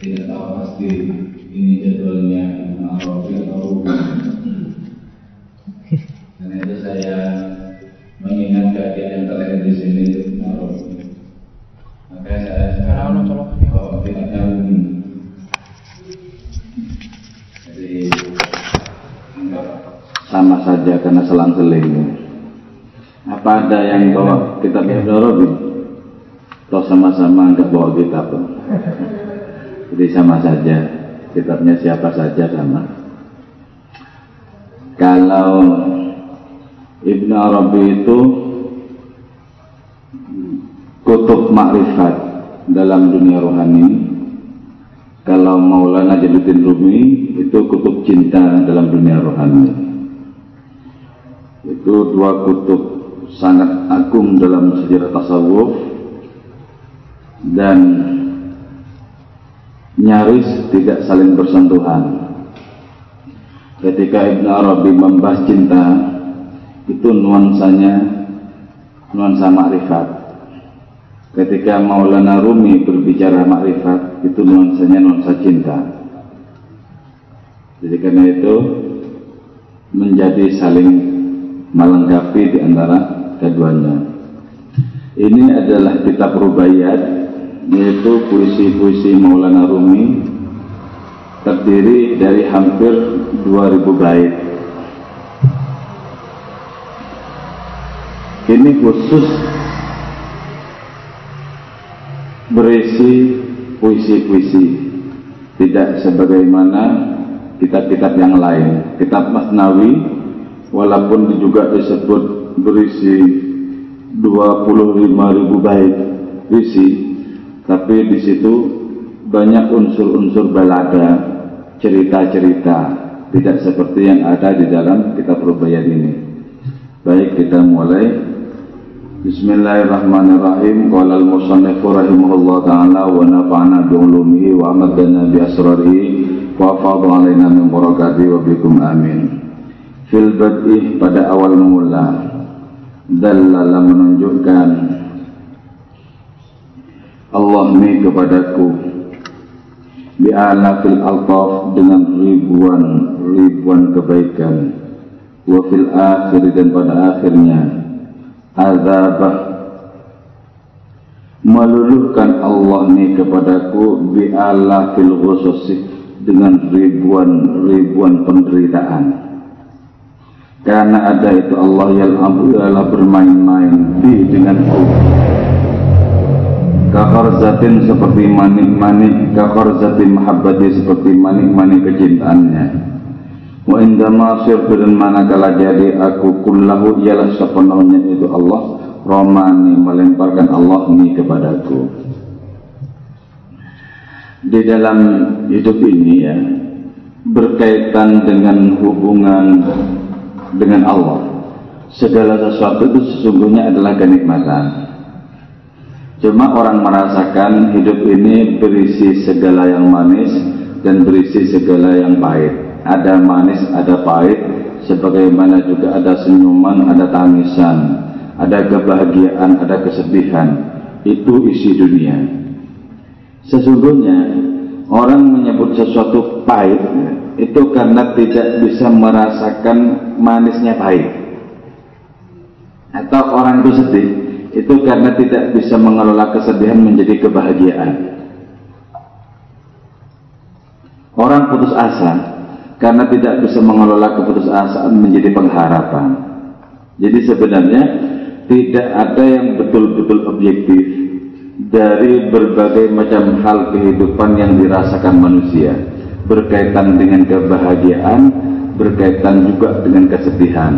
tidak tahu pasti ini jadwalnya Arabi atau karena itu saya mengingat keadaan yang terlihat di sini itu Arabi maka saya sekarang bahwa tidak tahu jadi sama saja karena selang-seling apa ada yang bawa kitab Ibnu Arabi? Toh sama-sama nggak bawa kitab jadi sama saja. Kitabnya siapa saja sama. Kalau Ibnu Arabi itu kutub makrifat dalam dunia rohani. Kalau Maulana Jalaluddin Rumi itu kutub cinta dalam dunia rohani. Itu dua kutub sangat agung dalam sejarah tasawuf dan nyaris tidak saling bersentuhan. Ketika Ibn Arabi membahas cinta, itu nuansanya nuansa makrifat. Ketika Maulana Rumi berbicara makrifat, itu nuansanya nuansa cinta. Jadi karena itu menjadi saling melengkapi di antara keduanya. Ini adalah kitab Rubaiyat yaitu puisi-puisi Maulana Rumi terdiri dari hampir 2000 bait. Ini khusus berisi puisi-puisi, tidak sebagaimana kitab-kitab yang lain. Kitab Masnawi walaupun juga disebut berisi 25.000 bait puisi tapi di situ banyak unsur-unsur balada, cerita-cerita, tidak seperti yang ada di dalam kitab Rubaiyat ini. Baik, kita mulai. Bismillahirrahmanirrahim. Qala al-musannif rahimahullah taala wa nafa'ana bi ulumihi wa amadana bi asrarihi wa fadha alaina min barakatihi wa bikum amin. Fil bad'i pada awal mula dallala menunjukkan Allah ini kepadaku. Bi'alafil altaf dengan ribuan ribuan kebaikan. Wa fil akhir dan pada akhirnya azabah. Meluluhkan Allah ini kepadaku bi'alafil ghususi dengan ribuan ribuan penderitaan. Karena ada itu Allah yang adalah bermain-main di denganku zatin seperti manik-manik zatin mahabbati seperti manik-manik kecintaannya. Wa indama sirtu dan manakala jadi aku kullahu ialah sepenuhnya itu Allah romani melemparkan Allah ini kepadaku. Di dalam hidup ini ya berkaitan dengan hubungan dengan Allah segala sesuatu itu sesungguhnya adalah kenikmatan Cuma orang merasakan hidup ini berisi segala yang manis dan berisi segala yang pahit. Ada manis, ada pahit, sebagaimana juga ada senyuman, ada tangisan, ada kebahagiaan, ada kesedihan. Itu isi dunia. Sesungguhnya orang menyebut sesuatu pahit itu karena tidak bisa merasakan manisnya pahit. Atau orang itu sedih itu karena tidak bisa mengelola kesedihan menjadi kebahagiaan. Orang putus asa karena tidak bisa mengelola keputusasaan menjadi pengharapan. Jadi sebenarnya tidak ada yang betul-betul objektif dari berbagai macam hal kehidupan yang dirasakan manusia berkaitan dengan kebahagiaan, berkaitan juga dengan kesedihan.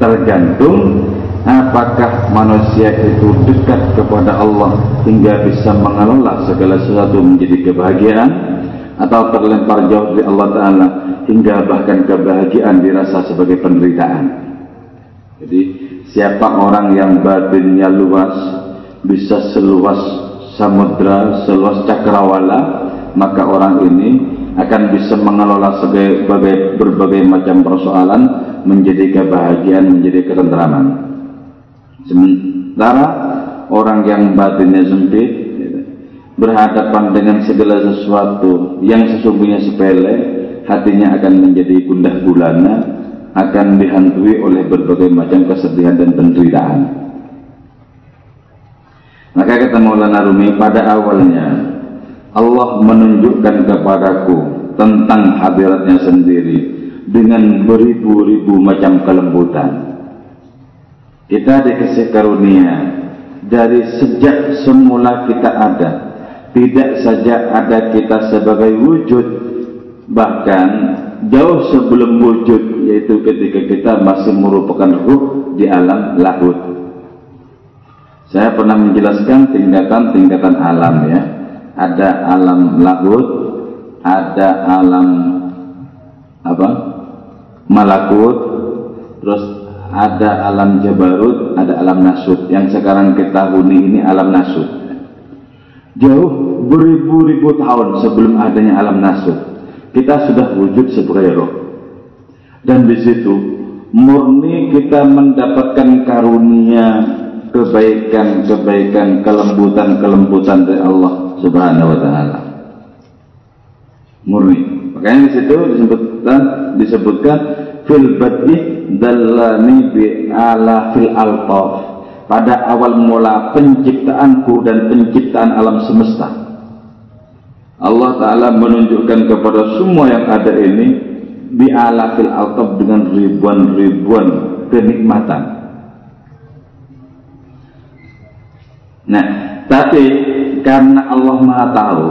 Tergantung apakah manusia itu dekat kepada Allah hingga bisa mengelola segala sesuatu menjadi kebahagiaan? Atau terlempar jauh dari Allah Ta'ala hingga bahkan kebahagiaan dirasa sebagai penderitaan? Jadi siapa orang yang batinnya luas bisa seluas samudra seluas cakrawala maka orang ini akan bisa mengelola sebagai berbagai macam persoalan menjadi kebahagiaan menjadi Sementara orang yang batinnya sempit berhadapan dengan segala sesuatu yang sesungguhnya sepele, hatinya akan menjadi gundah gulana, akan dihantui oleh berbagai macam kesedihan dan penderitaan. Maka kata Maulana Rumi pada awalnya Allah menunjukkan kepadaku tentang hadiratnya sendiri dengan beribu-ribu macam kelembutan. Kita dikasih karunia dari sejak semula kita ada. Tidak saja ada kita sebagai wujud, bahkan jauh sebelum wujud, yaitu ketika kita masih merupakan ruh di alam lahut. Saya pernah menjelaskan tingkatan-tingkatan alam ya. Ada alam lahut, ada alam apa? Malakut, terus ada alam jabarut, ada alam nasut. Yang sekarang kita huni ini alam nasut. Jauh beribu-ribu tahun sebelum adanya alam nasut, kita sudah wujud sebagai roh. Dan di situ murni kita mendapatkan karunia kebaikan-kebaikan, kelembutan-kelembutan dari Allah Subhanahu wa taala. Murni. Makanya di situ disebutkan disebutkan fil dallani bi ala fil altaf pada awal mula penciptaanku dan penciptaan alam semesta. Allah Ta'ala menunjukkan kepada semua yang ada ini bi ala fil altaf dengan ribuan-ribuan kenikmatan. Nah tapi karena Allah Maha Tahu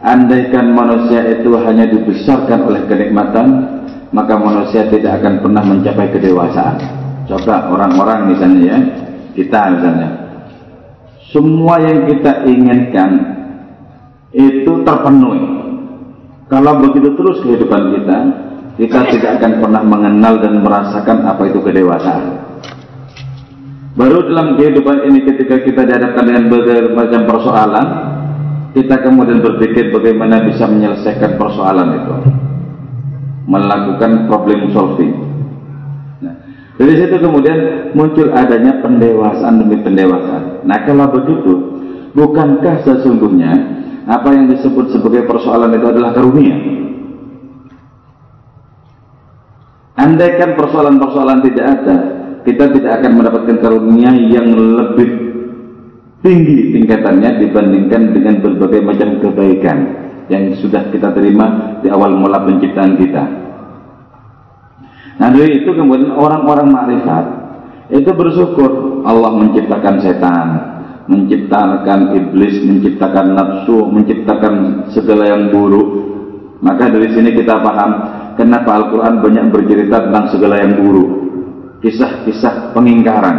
andaikan manusia itu hanya dibesarkan oleh kenikmatan maka manusia tidak akan pernah mencapai kedewasaan. Coba orang-orang misalnya ya, kita misalnya, semua yang kita inginkan itu terpenuhi. Kalau begitu terus kehidupan kita, kita tidak akan pernah mengenal dan merasakan apa itu kedewasaan. Baru dalam kehidupan ini ketika kita dihadapkan dengan berbagai macam persoalan, kita kemudian berpikir bagaimana bisa menyelesaikan persoalan itu melakukan problem solving. Nah, dari situ kemudian muncul adanya pendewasaan demi pendewasaan. Nah, kalau begitu, bukankah sesungguhnya apa yang disebut sebagai persoalan itu adalah karunia? Andaikan persoalan-persoalan tidak ada, kita tidak akan mendapatkan karunia yang lebih tinggi tingkatannya dibandingkan dengan berbagai macam kebaikan yang sudah kita terima di awal mula penciptaan kita. Nah dari itu kemudian orang-orang makrifat itu bersyukur Allah menciptakan setan, menciptakan iblis, menciptakan nafsu, menciptakan segala yang buruk. Maka dari sini kita paham kenapa Al-Quran banyak bercerita tentang segala yang buruk. Kisah-kisah pengingkaran,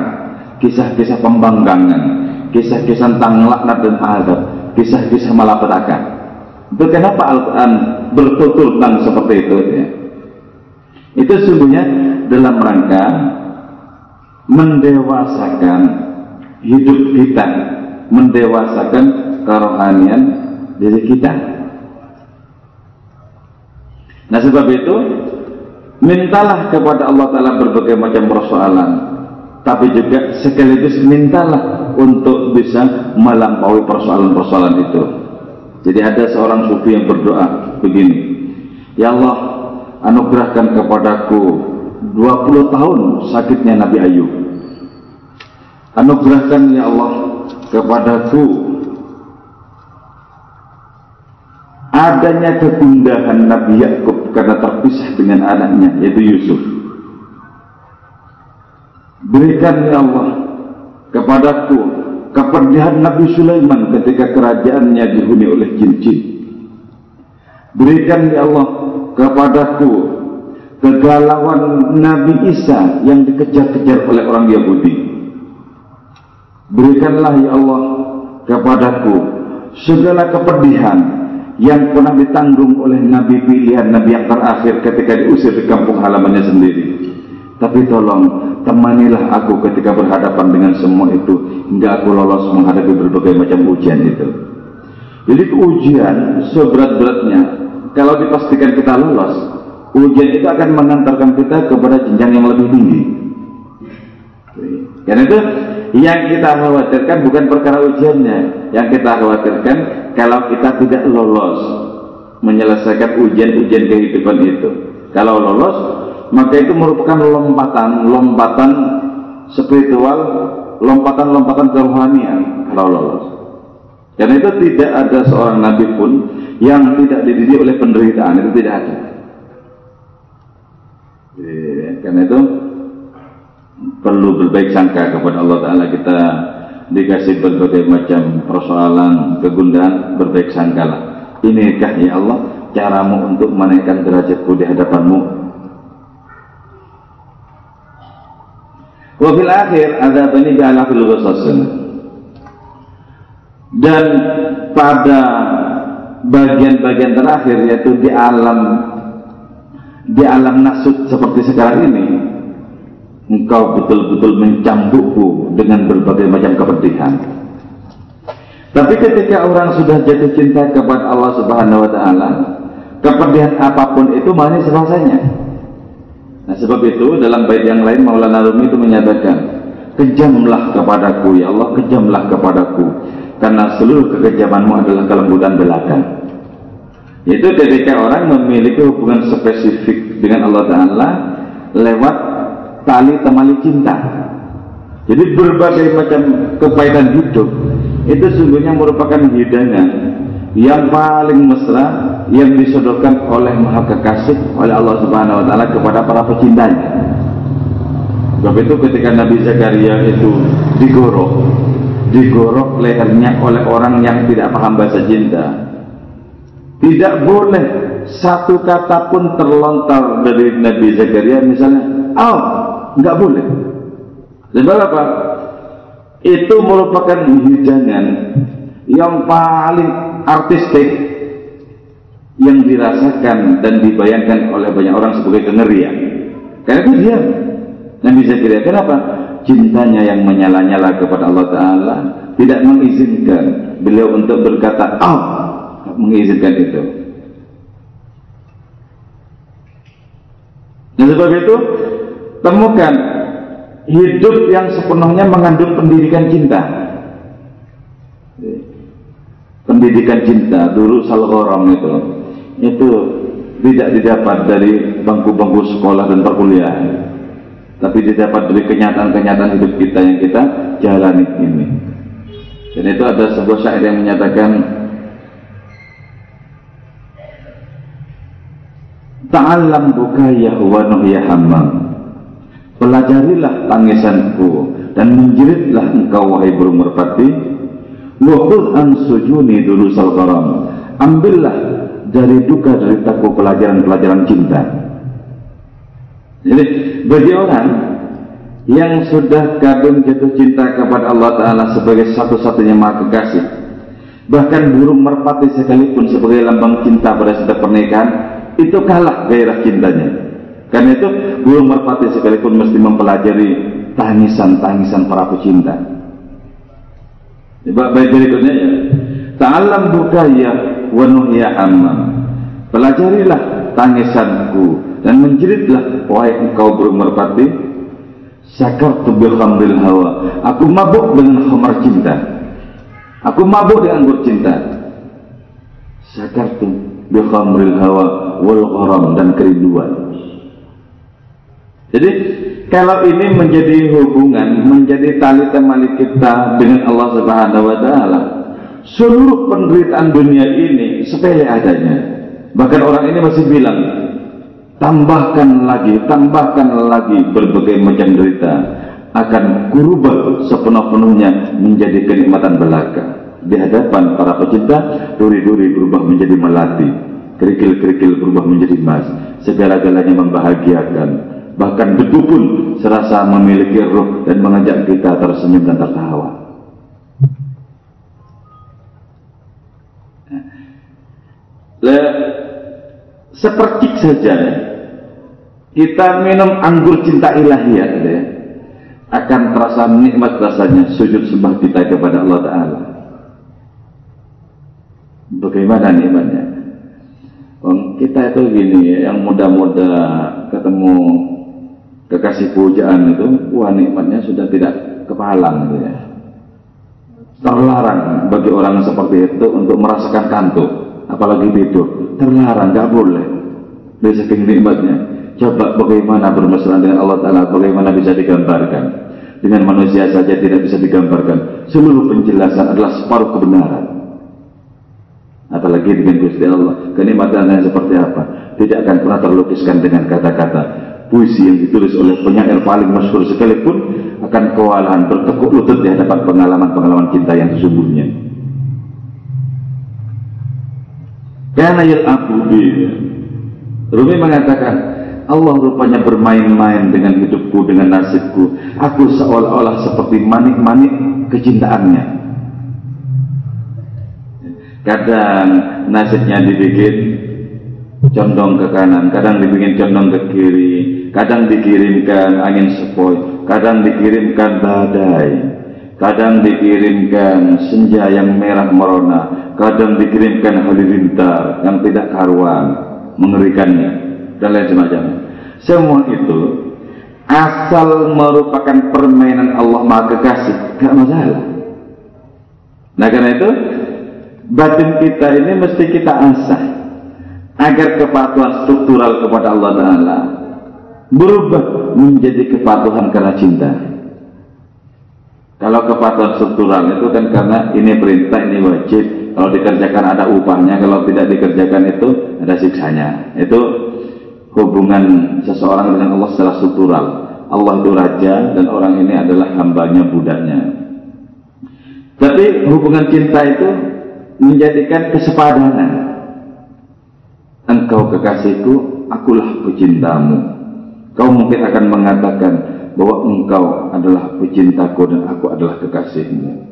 kisah-kisah pembanggangan, kisah-kisah tentang laknat dan azab, kisah-kisah malapetaka. Itu kenapa Al-Quran bertutur tentang seperti itu ya? Itu sesungguhnya dalam rangka mendewasakan hidup kita, mendewasakan kerohanian diri kita. Nah sebab itu mintalah kepada Allah Ta'ala berbagai macam persoalan tapi juga sekaligus mintalah untuk bisa melampaui persoalan-persoalan itu jadi ada seorang sufi yang berdoa begini, Ya Allah, anugerahkan kepadaku 20 tahun sakitnya Nabi Ayub. Anugerahkan ya Allah kepadaku adanya kegundahan Nabi Yakub karena terpisah dengan anaknya yaitu Yusuf. Berikan ya Allah kepadaku kepedihan Nabi Sulaiman ketika kerajaannya dihuni oleh jin-jin. Berikan ya Allah kepadaku kegalauan Nabi Isa yang dikejar-kejar oleh orang Yahudi. Berikanlah ya Allah kepadaku segala kepedihan yang pernah ditanggung oleh Nabi pilihan Nabi yang terakhir ketika diusir di kampung halamannya sendiri. Tapi tolong temanilah aku ketika berhadapan dengan semua itu hingga aku lolos menghadapi berbagai macam ujian itu. Jadi ujian seberat-beratnya kalau dipastikan kita lolos, ujian itu akan mengantarkan kita kepada jenjang yang lebih tinggi. Karena itu Yang kita khawatirkan bukan perkara ujiannya. Yang kita khawatirkan kalau kita tidak lolos menyelesaikan ujian-ujian kehidupan itu. Kalau lolos, maka itu merupakan lompatan, lompatan spiritual, lompatan-lompatan kerohanian kalau lolos. Karena itu tidak ada seorang nabi pun yang tidak dididik oleh penderitaan, itu tidak ada. Karena itu perlu berbaik sangka kepada Allah Ta'ala kita dikasih berbagai macam persoalan, kegundahan, berbaik sangkalah. Inikah ya Allah caramu untuk menaikkan derajatku di hadapanmu. Wabil akhir ada bani bi'ala fil Dan pada bagian-bagian terakhir yaitu di alam di alam nasut seperti sekarang ini engkau betul-betul mencambukku dengan berbagai macam kepedihan tapi ketika orang sudah jatuh cinta kepada Allah Subhanahu wa taala kepedihan apa pun itu manis rasanya nah sebab itu dalam bait yang lain Maulana Rumi itu menyatakan kejamlah kepadaku ya Allah kejamlah kepadaku karena seluruh kekejamanmu adalah kelembutan belakang itu ketika orang memiliki hubungan spesifik dengan Allah Ta'ala lewat tali temali cinta. Jadi berbagai macam kepahitan hidup itu sungguhnya merupakan hidangan yang paling mesra yang disodorkan oleh Maha Kekasih oleh Allah Subhanahu wa taala kepada para pecintanya. Sebab itu ketika Nabi Zakaria itu digorok, digorok lehernya oleh orang yang tidak paham bahasa cinta, tidak boleh satu kata pun terlontar dari Nabi Zakaria misalnya, oh, nggak boleh. Sebab apa? Itu merupakan hidangan yang paling artistik yang dirasakan dan dibayangkan oleh banyak orang sebagai kengerian. Karena itu dia Nabi Zakaria. Kenapa? Cintanya yang menyala-nyala kepada Allah Ta'ala tidak mengizinkan beliau untuk berkata, oh, mengizinkan itu. Dan sebab itu temukan hidup yang sepenuhnya mengandung pendidikan cinta. Pendidikan cinta dulu salgoram itu itu tidak didapat dari bangku-bangku sekolah dan perkuliahan tapi didapat dari kenyataan-kenyataan hidup kita yang kita jalani ini dan itu ada sebuah syair yang menyatakan Ta'allam bukaya wa nuhya hammam. Pelajarilah tangisanku dan menjeritlah engkau wahai burung merpati. Khudh an sujuni durusal karam. Ambillah dari duka dari takut pelajaran-pelajaran cinta. Jadi bagi orang yang sudah kadung jatuh cinta kepada Allah Ta'ala sebagai satu-satunya maha kekasih bahkan burung merpati sekalipun sebagai lambang cinta pada setiap pernikahan itu kalah gairah cintanya. Karena itu burung merpati sekalipun mesti mempelajari tangisan-tangisan para pecinta. Baik berikutnya ya. Ta'alam bukaya wa nuhya amma. Pelajarilah tangisanku dan menjeritlah wahai engkau burung merpati sakar bi khamril hawa. Aku mabuk dengan khamar cinta. Aku mabuk dengan anggur cinta. Sakar bi khamril hawa wal gharam dan kerinduan. Jadi kalau ini menjadi hubungan, menjadi tali temali kita dengan Allah Subhanahu wa taala, seluruh penderitaan dunia ini sepele adanya. Bahkan orang ini masih bilang, tambahkan lagi, tambahkan lagi berbagai macam derita akan kurubah sepenuh-penuhnya menjadi kenikmatan belaka. Di hadapan para pecinta, duri-duri berubah menjadi melati kerikil-kerikil berubah menjadi emas segala-galanya membahagiakan bahkan debu pun serasa memiliki roh dan mengajak kita tersenyum dan tertawa Le, sepercik saja kita minum anggur cinta ilahiyah ya, akan terasa nikmat rasanya sujud sembah kita kepada Allah Ta'ala. Bagaimana nikmatnya? Kita itu gini ya, yang muda-muda ketemu kekasih pujaan itu, wah nikmatnya sudah tidak kepalang ya. Terlarang bagi orang seperti itu untuk merasakan kantuk, apalagi tidur. Terlarang, nggak boleh. Dari saking nikmatnya. Coba bagaimana bermesra dengan Allah Ta'ala, bagaimana bisa digambarkan. Dengan manusia saja tidak bisa digambarkan. Seluruh penjelasan adalah separuh kebenaran. Apalagi dengan Gusti Allah. Kenikmatannya seperti apa? Tidak akan pernah terlukiskan dengan kata-kata puisi yang ditulis oleh penyair paling masyhur sekalipun akan kewalahan bertekuk lutut di hadapan pengalaman-pengalaman cinta yang sesungguhnya. Karena yang aku Rumi mengatakan Allah rupanya bermain-main dengan hidupku, dengan nasibku. Aku seolah-olah seperti manik-manik kecintaannya. Kadang nasibnya dibikin condong ke kanan, kadang dibikin condong ke kiri, kadang dikirimkan angin sepoi, kadang dikirimkan badai, kadang dikirimkan senja yang merah merona, kadang dikirimkan halilintar yang tidak karuan, mengerikannya, dan lain semacamnya. Semua itu asal merupakan permainan Allah Maha Kekasih, gak masalah. Nah karena itu batin kita ini mesti kita asah agar kepatuhan struktural kepada Allah Taala berubah menjadi kepatuhan karena cinta. Kalau kepatuhan struktural itu kan karena ini perintah, ini wajib. Kalau dikerjakan ada upahnya, kalau tidak dikerjakan itu ada siksanya. Itu hubungan seseorang dengan Allah secara struktural. Allah itu raja dan orang ini adalah hambanya, budaknya. Tapi hubungan cinta itu menjadikan kesepadanan. Engkau kekasihku, akulah pecintamu. Kau mungkin akan mengatakan bahwa engkau adalah pecintaku dan aku adalah kekasihmu.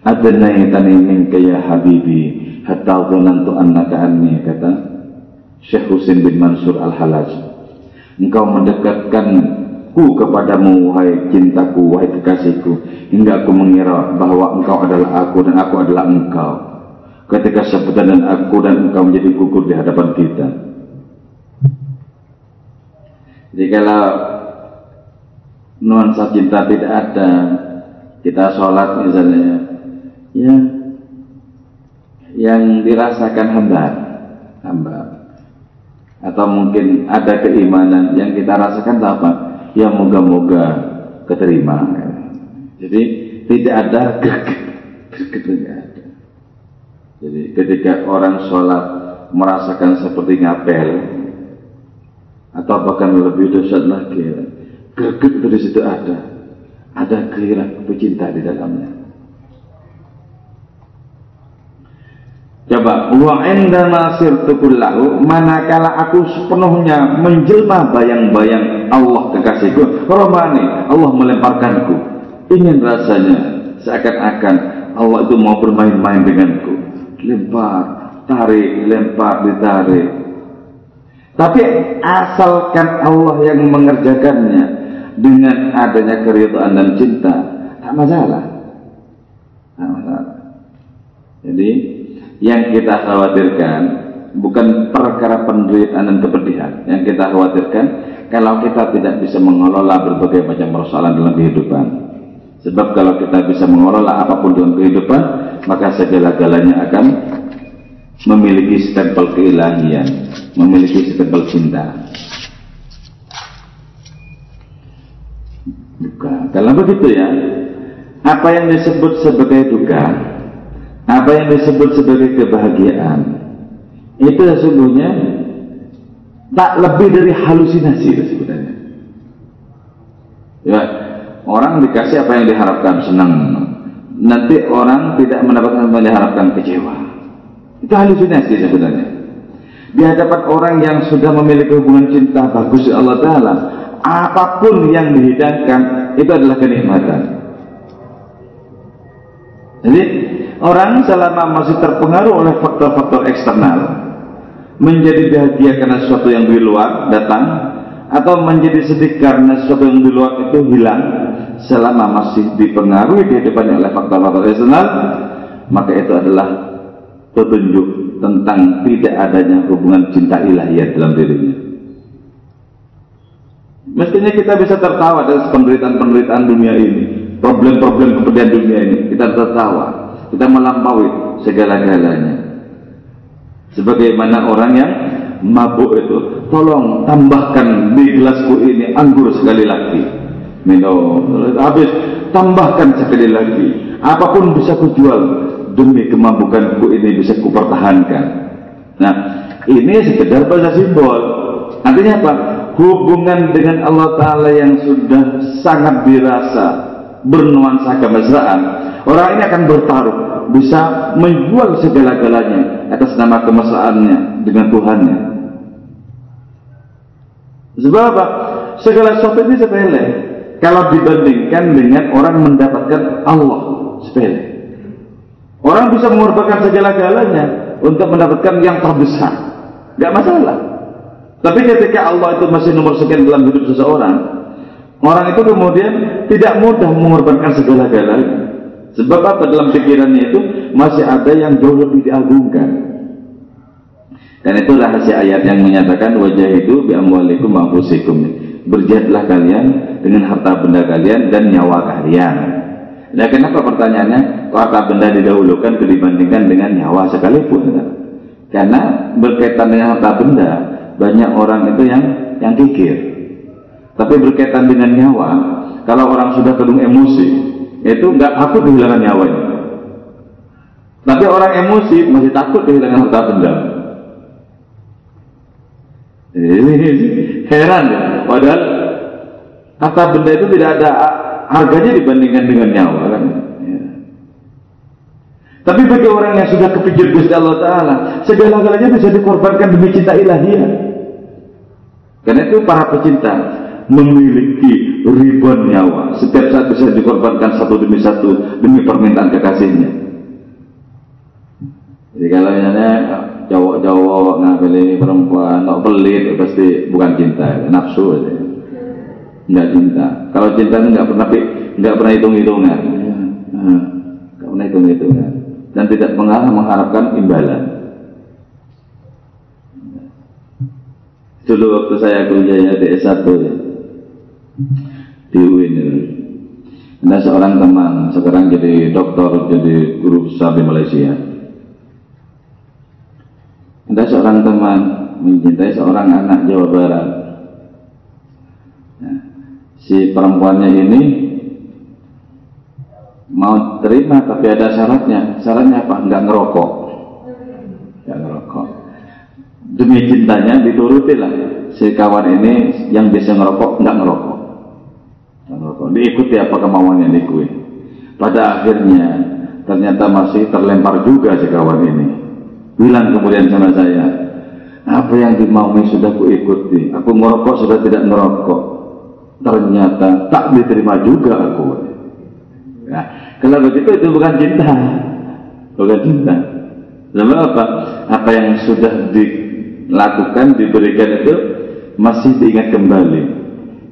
Adnaitani minka ya habibi hatta dhanantu annaka anni kata Syekh Husin bin Mansur Al-Halaj. Engkau mendekatkanku kepadamu wahai cintaku wahai kekasihku hingga aku mengira bahwa engkau adalah aku dan aku adalah engkau. Ketika sebutan dan aku dan engkau menjadi gugur di hadapan kita. Jadi nuansa cinta tidak ada, kita sholat misalnya, ya yang dirasakan hamba, hamba, atau mungkin ada keimanan yang kita rasakan apa? Ya moga-moga keterima. Jadi tidak ada tidak ada. Jadi ketika orang sholat merasakan seperti ngapel, atau bahkan lebih dahsyat lagi greget dari situ ada. Ada gairah pecinta di dalamnya. Coba wa indama sirtu kullahu manakala aku sepenuhnya menjelma bayang-bayang Allah kekasihku. Romani Allah melemparkanku. Ingin rasanya seakan-akan Allah itu mau bermain-main denganku. Lempar tarik lempar ditarik tapi asalkan Allah yang mengerjakannya dengan adanya keridhaan dan cinta, tak masalah. Tak masalah. Jadi yang kita khawatirkan bukan perkara penderitaan dan kepedihan. Yang kita khawatirkan kalau kita tidak bisa mengelola berbagai macam persoalan dalam kehidupan. Sebab kalau kita bisa mengelola apa pun dalam kehidupan, maka segala-galanya akan memiliki stempel keilahian memiliki stempel cinta. Duka. Kalau begitu ya, apa yang disebut sebagai duka, apa yang disebut sebagai kebahagiaan, itu sesungguhnya tak lebih dari halusinasi sebenarnya. Ya, orang dikasih apa yang diharapkan senang, nanti orang tidak mendapatkan apa yang diharapkan kecewa. Itu halusinasi sebenarnya. Di hadapan orang yang sudah memiliki hubungan cinta bagus di Allah Ta'ala apa pun yang dihidangkan itu adalah kenikmatan. Jadi orang selama masih terpengaruh oleh faktor-faktor eksternal menjadi bahagia karena sesuatu yang di luar datang atau menjadi sedih karena sesuatu yang di luar itu hilang selama masih dipengaruhi kehidupannya oleh faktor-faktor eksternal maka itu adalah petunjuk tentang tidak adanya hubungan cinta ilahiyah dalam dirinya. Mestinya kita bisa tertawa dari penderitaan-penderitaan dunia ini. problem-problem kemudian dunia ini kita tertawa kita melampaui segala-galanya sebagaimana orang yang mabuk itu tolong tambahkan di gelasku ini anggur sekali lagi minum habis tambahkan sekali lagi apa pun bisa kujual demi kemabukanku ini bisa kupertahankan nah ini sekedar bahasa simbol. Artinya apa? Hubungan dengan Allah Ta'ala yang sudah sangat dirasa bernuansa kemesraan orang ini akan bertaruh bisa menjual segala-galanya atas nama kemesraannya dengan Tuhannya. Sebab apa? segala sesuatu ini sepele. Kalau dibandingkan dengan orang mendapatkan Allah sepele orang bisa mengorbankan segala-galanya untuk mendapatkan yang terbesar gak masalah tapi ketika Allah itu masih nomor sekian dalam hidup seseorang, orang itu kemudian tidak mudah mengorbankan segala-galanya. Sebab apa dalam pikirannya itu masih ada yang jauh lebih diagungkan. Dan itu rahasia ayat yang menyatakan wajah itu bi amwalikum. Berjihadlah kalian dengan harta benda kalian dan nyawa kalian. Nah, kenapa pertanyaannya harta benda didahulukan dibandingkan dengan nyawa sekalipun? Karena berkaitan dengan harta benda, banyak orang itu yang yang kikir. Tapi berkaitan dengan nyawa, kalau orang sudah kedung emosi, itu nggak takut kehilangan nyawanya. Tapi orang emosi masih takut kehilangan harta benda. Heran ya. Padahal harta benda itu tidak ada harganya dibandingkan dengan nyawa kan. Ya. Tapi bagi orang yang sudah kepikir Gusti Allah Taala, segala-galanya bisa dikorbankan demi cinta ilahiyah. Karena itu para pecinta memiliki ribuan nyawa. Setiap saat bisa dikorbankan satu demi satu demi permintaan kekasihnya. Jadi kalau misalnya cowok-cowok ngambil perempuan, nggak pelit, pasti bukan cinta, nafsu aja. Nggak cinta. Kalau cinta nggak pernah nggak pernah hitung-hitungan, nggak pernah hitung-hitungan, dan tidak mengarah mengharapkan imbalan. dulu waktu saya kuliahnya di S1 ya, di UIN. Ada seorang teman sekarang jadi dokter, jadi guru besar di Malaysia. Ada seorang teman mencintai seorang anak Jawa Barat. Nah, si perempuannya ini mau terima tapi ada syaratnya. Syaratnya apa? Enggak ngerokok. Enggak ngerokok. Demi cintanya dituruti lah. Si kawan ini yang bisa ngerokok nggak ngerokok. Nggak ngerokok. Diikuti apa kemauannya diikuti pada akhirnya ternyata masih terlempar juga si kawan ini. Bilang kemudian sama saya apa yang dimaui sudah ku ikuti aku ngerokok sudah tidak ngerokok ternyata tak diterima juga aku. Nah, kalau begitu itu bukan cinta? Bukan cinta. Sebab apa? Apa yang sudah di lakukan diberikan itu masih diingat kembali.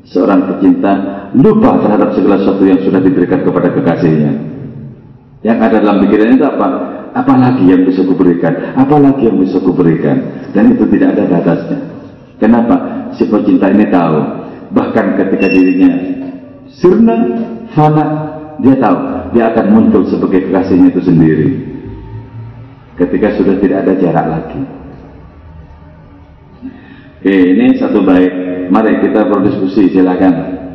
Seorang pecinta lupa terhadap segala sesuatu yang sudah diberikan kepada kekasihnya. Yang ada dalam pikirannya itu apa? Apalagi yang bisa kuberikan? Apalagi yang bisa kuberikan? Dan itu tidak ada batasnya kenapa? Si pecinta ini tahu bahkan ketika dirinya sirna fana dia tahu dia akan muncul sebagai kekasihnya itu sendiri ketika sudah tidak ada jarak lagi Oke, ini satu baik. Mari kita berdiskusi, silakan.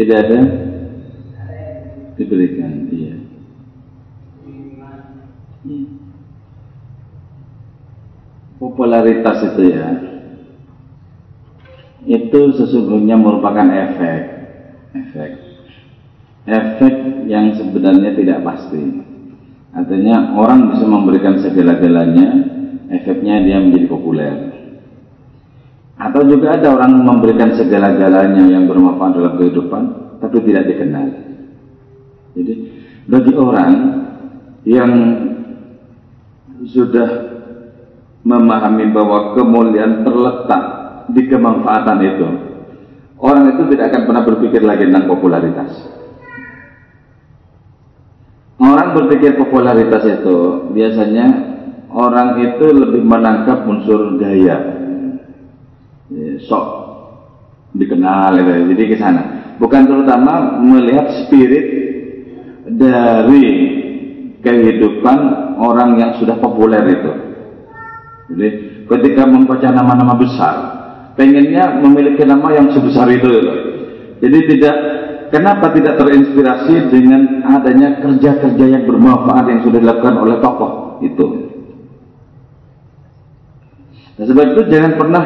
tidak ada diberikan iya. Hmm. Popularitas itu ya, itu sesungguhnya merupakan efek, efek, efek yang sebenarnya tidak pasti. Artinya orang bisa memberikan segala-galanya, efeknya dia menjadi populer. Atau juga ada orang memberikan segala-galanya yang bermanfaat dalam kehidupan, tapi tidak dikenal. Jadi bagi orang yang sudah memahami bahwa kemuliaan terletak di kemanfaatan itu, orang itu tidak akan pernah berpikir lagi tentang popularitas. Orang berpikir popularitas itu biasanya orang itu lebih menangkap unsur gaya sok dikenal gitu. jadi ke sana bukan terutama melihat spirit dari kehidupan orang yang sudah populer itu jadi ketika membaca nama-nama besar pengennya memiliki nama yang sebesar itu gitu. jadi tidak kenapa tidak terinspirasi dengan adanya kerja-kerja yang bermanfaat yang sudah dilakukan oleh tokoh itu nah, sebab itu jangan pernah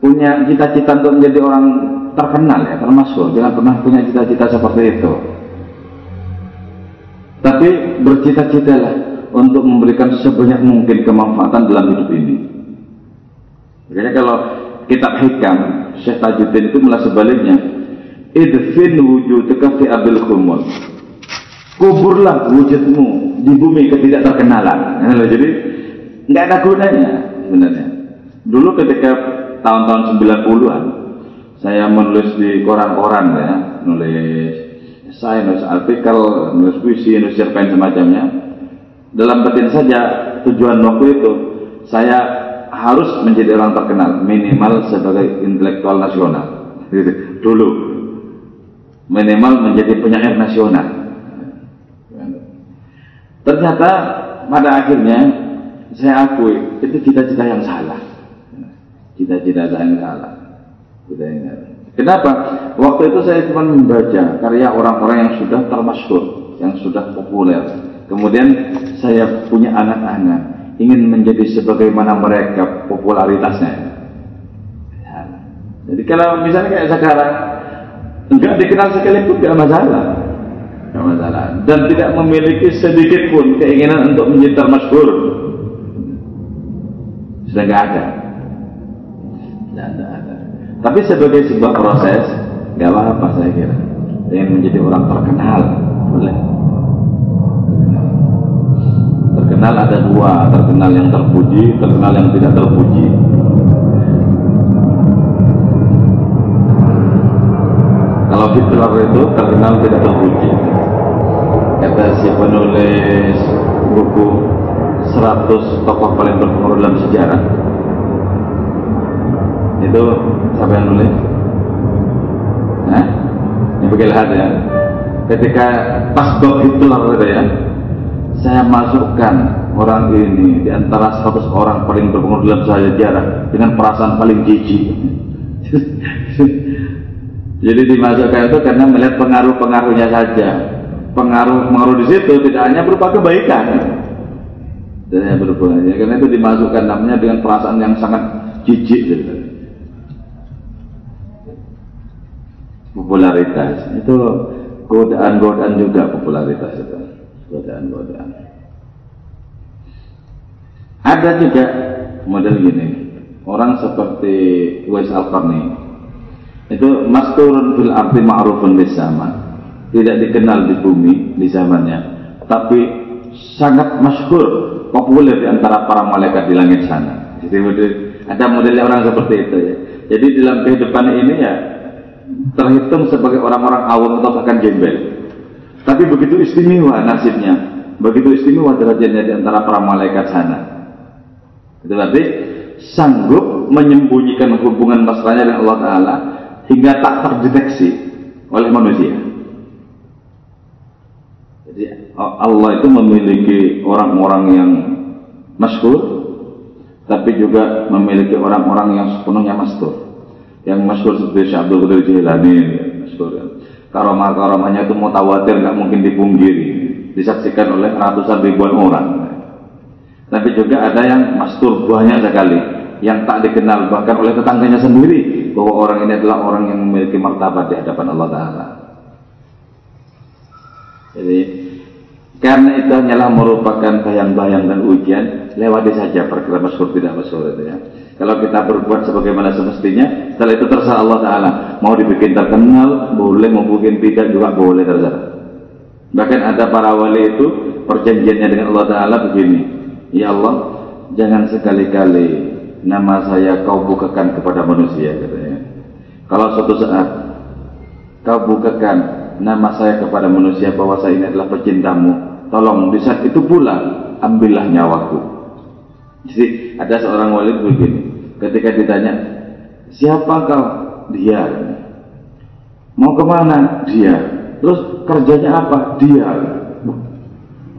punya cita-cita untuk menjadi orang terkenal ya, termasuk jangan pernah punya cita-cita seperti itu. Tapi bercita-citalah untuk memberikan sebanyak mungkin kemanfaatan dalam hidup ini. Makanya kalau kitab hikam Syekh Tajuddin itu malah sebaliknya. Idfin wujudaka fi abil khumul. Kuburlah wujudmu di bumi ketidakterkenalan. Jadi nggak ada gunanya sebenarnya. Dulu ketika tahun-tahun 90-an saya menulis di koran-koran ya, nulis saya nulis artikel, nulis puisi, nulis cerpen semacamnya. Dalam batin saja tujuan waktu itu saya harus menjadi orang terkenal minimal sebagai intelektual nasional dulu minimal menjadi penyair nasional ternyata pada akhirnya saya akui itu cita-cita yang salah cita-cita yang salah. Cita. Kenapa? Waktu itu saya cuma membaca karya orang-orang yang sudah termasyhur, yang sudah populer. Kemudian saya punya anak-anak, ingin menjadi sebagaimana mereka popularitasnya. Ya. Jadi kalau misalnya kayak sekarang, enggak dikenal sekalipun enggak masalah. Enggak masalah. Dan tidak memiliki sedikit pun keinginan untuk menjadi termasyhur. Sudah enggak ada. Tidak ada. Tapi sebagai sebuah proses, nggak apa-apa saya kira. Ingin menjadi orang terkenal, boleh. Terkenal ada dua, terkenal yang terpuji, terkenal yang tidak terpuji. Kalau Hitler itu terkenal tidak terpuji. Kata si penulis buku 100 tokoh paling berpengaruh dalam sejarah, itu siapa yang nulis? Nah, ini begilhat ya. Ketika pas Hitler gitu ya, saya masukkan orang ini di antara 100 orang paling berpengaruh dalam sejarah dengan perasaan paling jijik. Jadi dimasukkan itu karena melihat pengaruh-pengaruhnya saja. Pengaruh-pengaruh di situ tidak hanya berupa kebaikan, dan yang berupa ya, karena itu dimasukkan namanya dengan perasaan yang sangat jijik. Gitu. popularitas itu godaan-godaan juga popularitas itu godaan-godaan. Ada juga model gini. Orang seperti Wes al itu masturun fil arti ma'rufun di sama tidak dikenal di bumi di zamannya. Tapi sangat masyhur populer di antara para malaikat di langit sana. Jadi ada modelnya orang seperti itu ya. Jadi dalam kehidupan ini ya terhitung sebagai orang-orang awam atau bahkan gembel. Tapi begitu istimewa nasibnya, begitu istimewa derajatnya di antara para malaikat sana. Itu berarti sanggup menyembunyikan hubungan mesranya dengan Allah Ta'ala hingga tak terdeteksi oleh manusia. Jadi Allah itu memiliki orang-orang yang masyhur, tapi juga memiliki orang-orang yang sepenuhnya mastur yang masyhur seperti Syekh Qadir Jilani ya, masyhur. Karomah-karomahnya itu mutawatir nggak mungkin dipungkiri disaksikan oleh ratusan ribuan orang. Tapi juga ada yang mastur banyak sekali yang tak dikenal bahkan oleh tetangganya sendiri bahwa orang ini adalah orang yang memiliki martabat di hadapan Allah Ta'ala. Jadi karena itu hanyalah merupakan bayang-bayang dan ujian lewati saja perkara masyhur tidak masyhur itu ya kalau kita berbuat sebagaimana semestinya, setelah itu terserah Allah Ta'ala. Mau dibikin terkenal, boleh, mau bikin tidak juga boleh terserah. Bahkan ada para wali itu, perjanjiannya dengan Allah Ta'ala begini. Ya Allah, jangan sekali-kali nama saya kau bukakan kepada manusia. Katanya. Kalau suatu saat kau bukakan nama saya kepada manusia bahwa saya ini adalah pecintamu, tolong di saat itu pula ambillah nyawaku. Jadi ada seorang wali begini, ketika ditanya siapa kau dia? Mau ke mana dia? Terus kerjanya apa? Dia.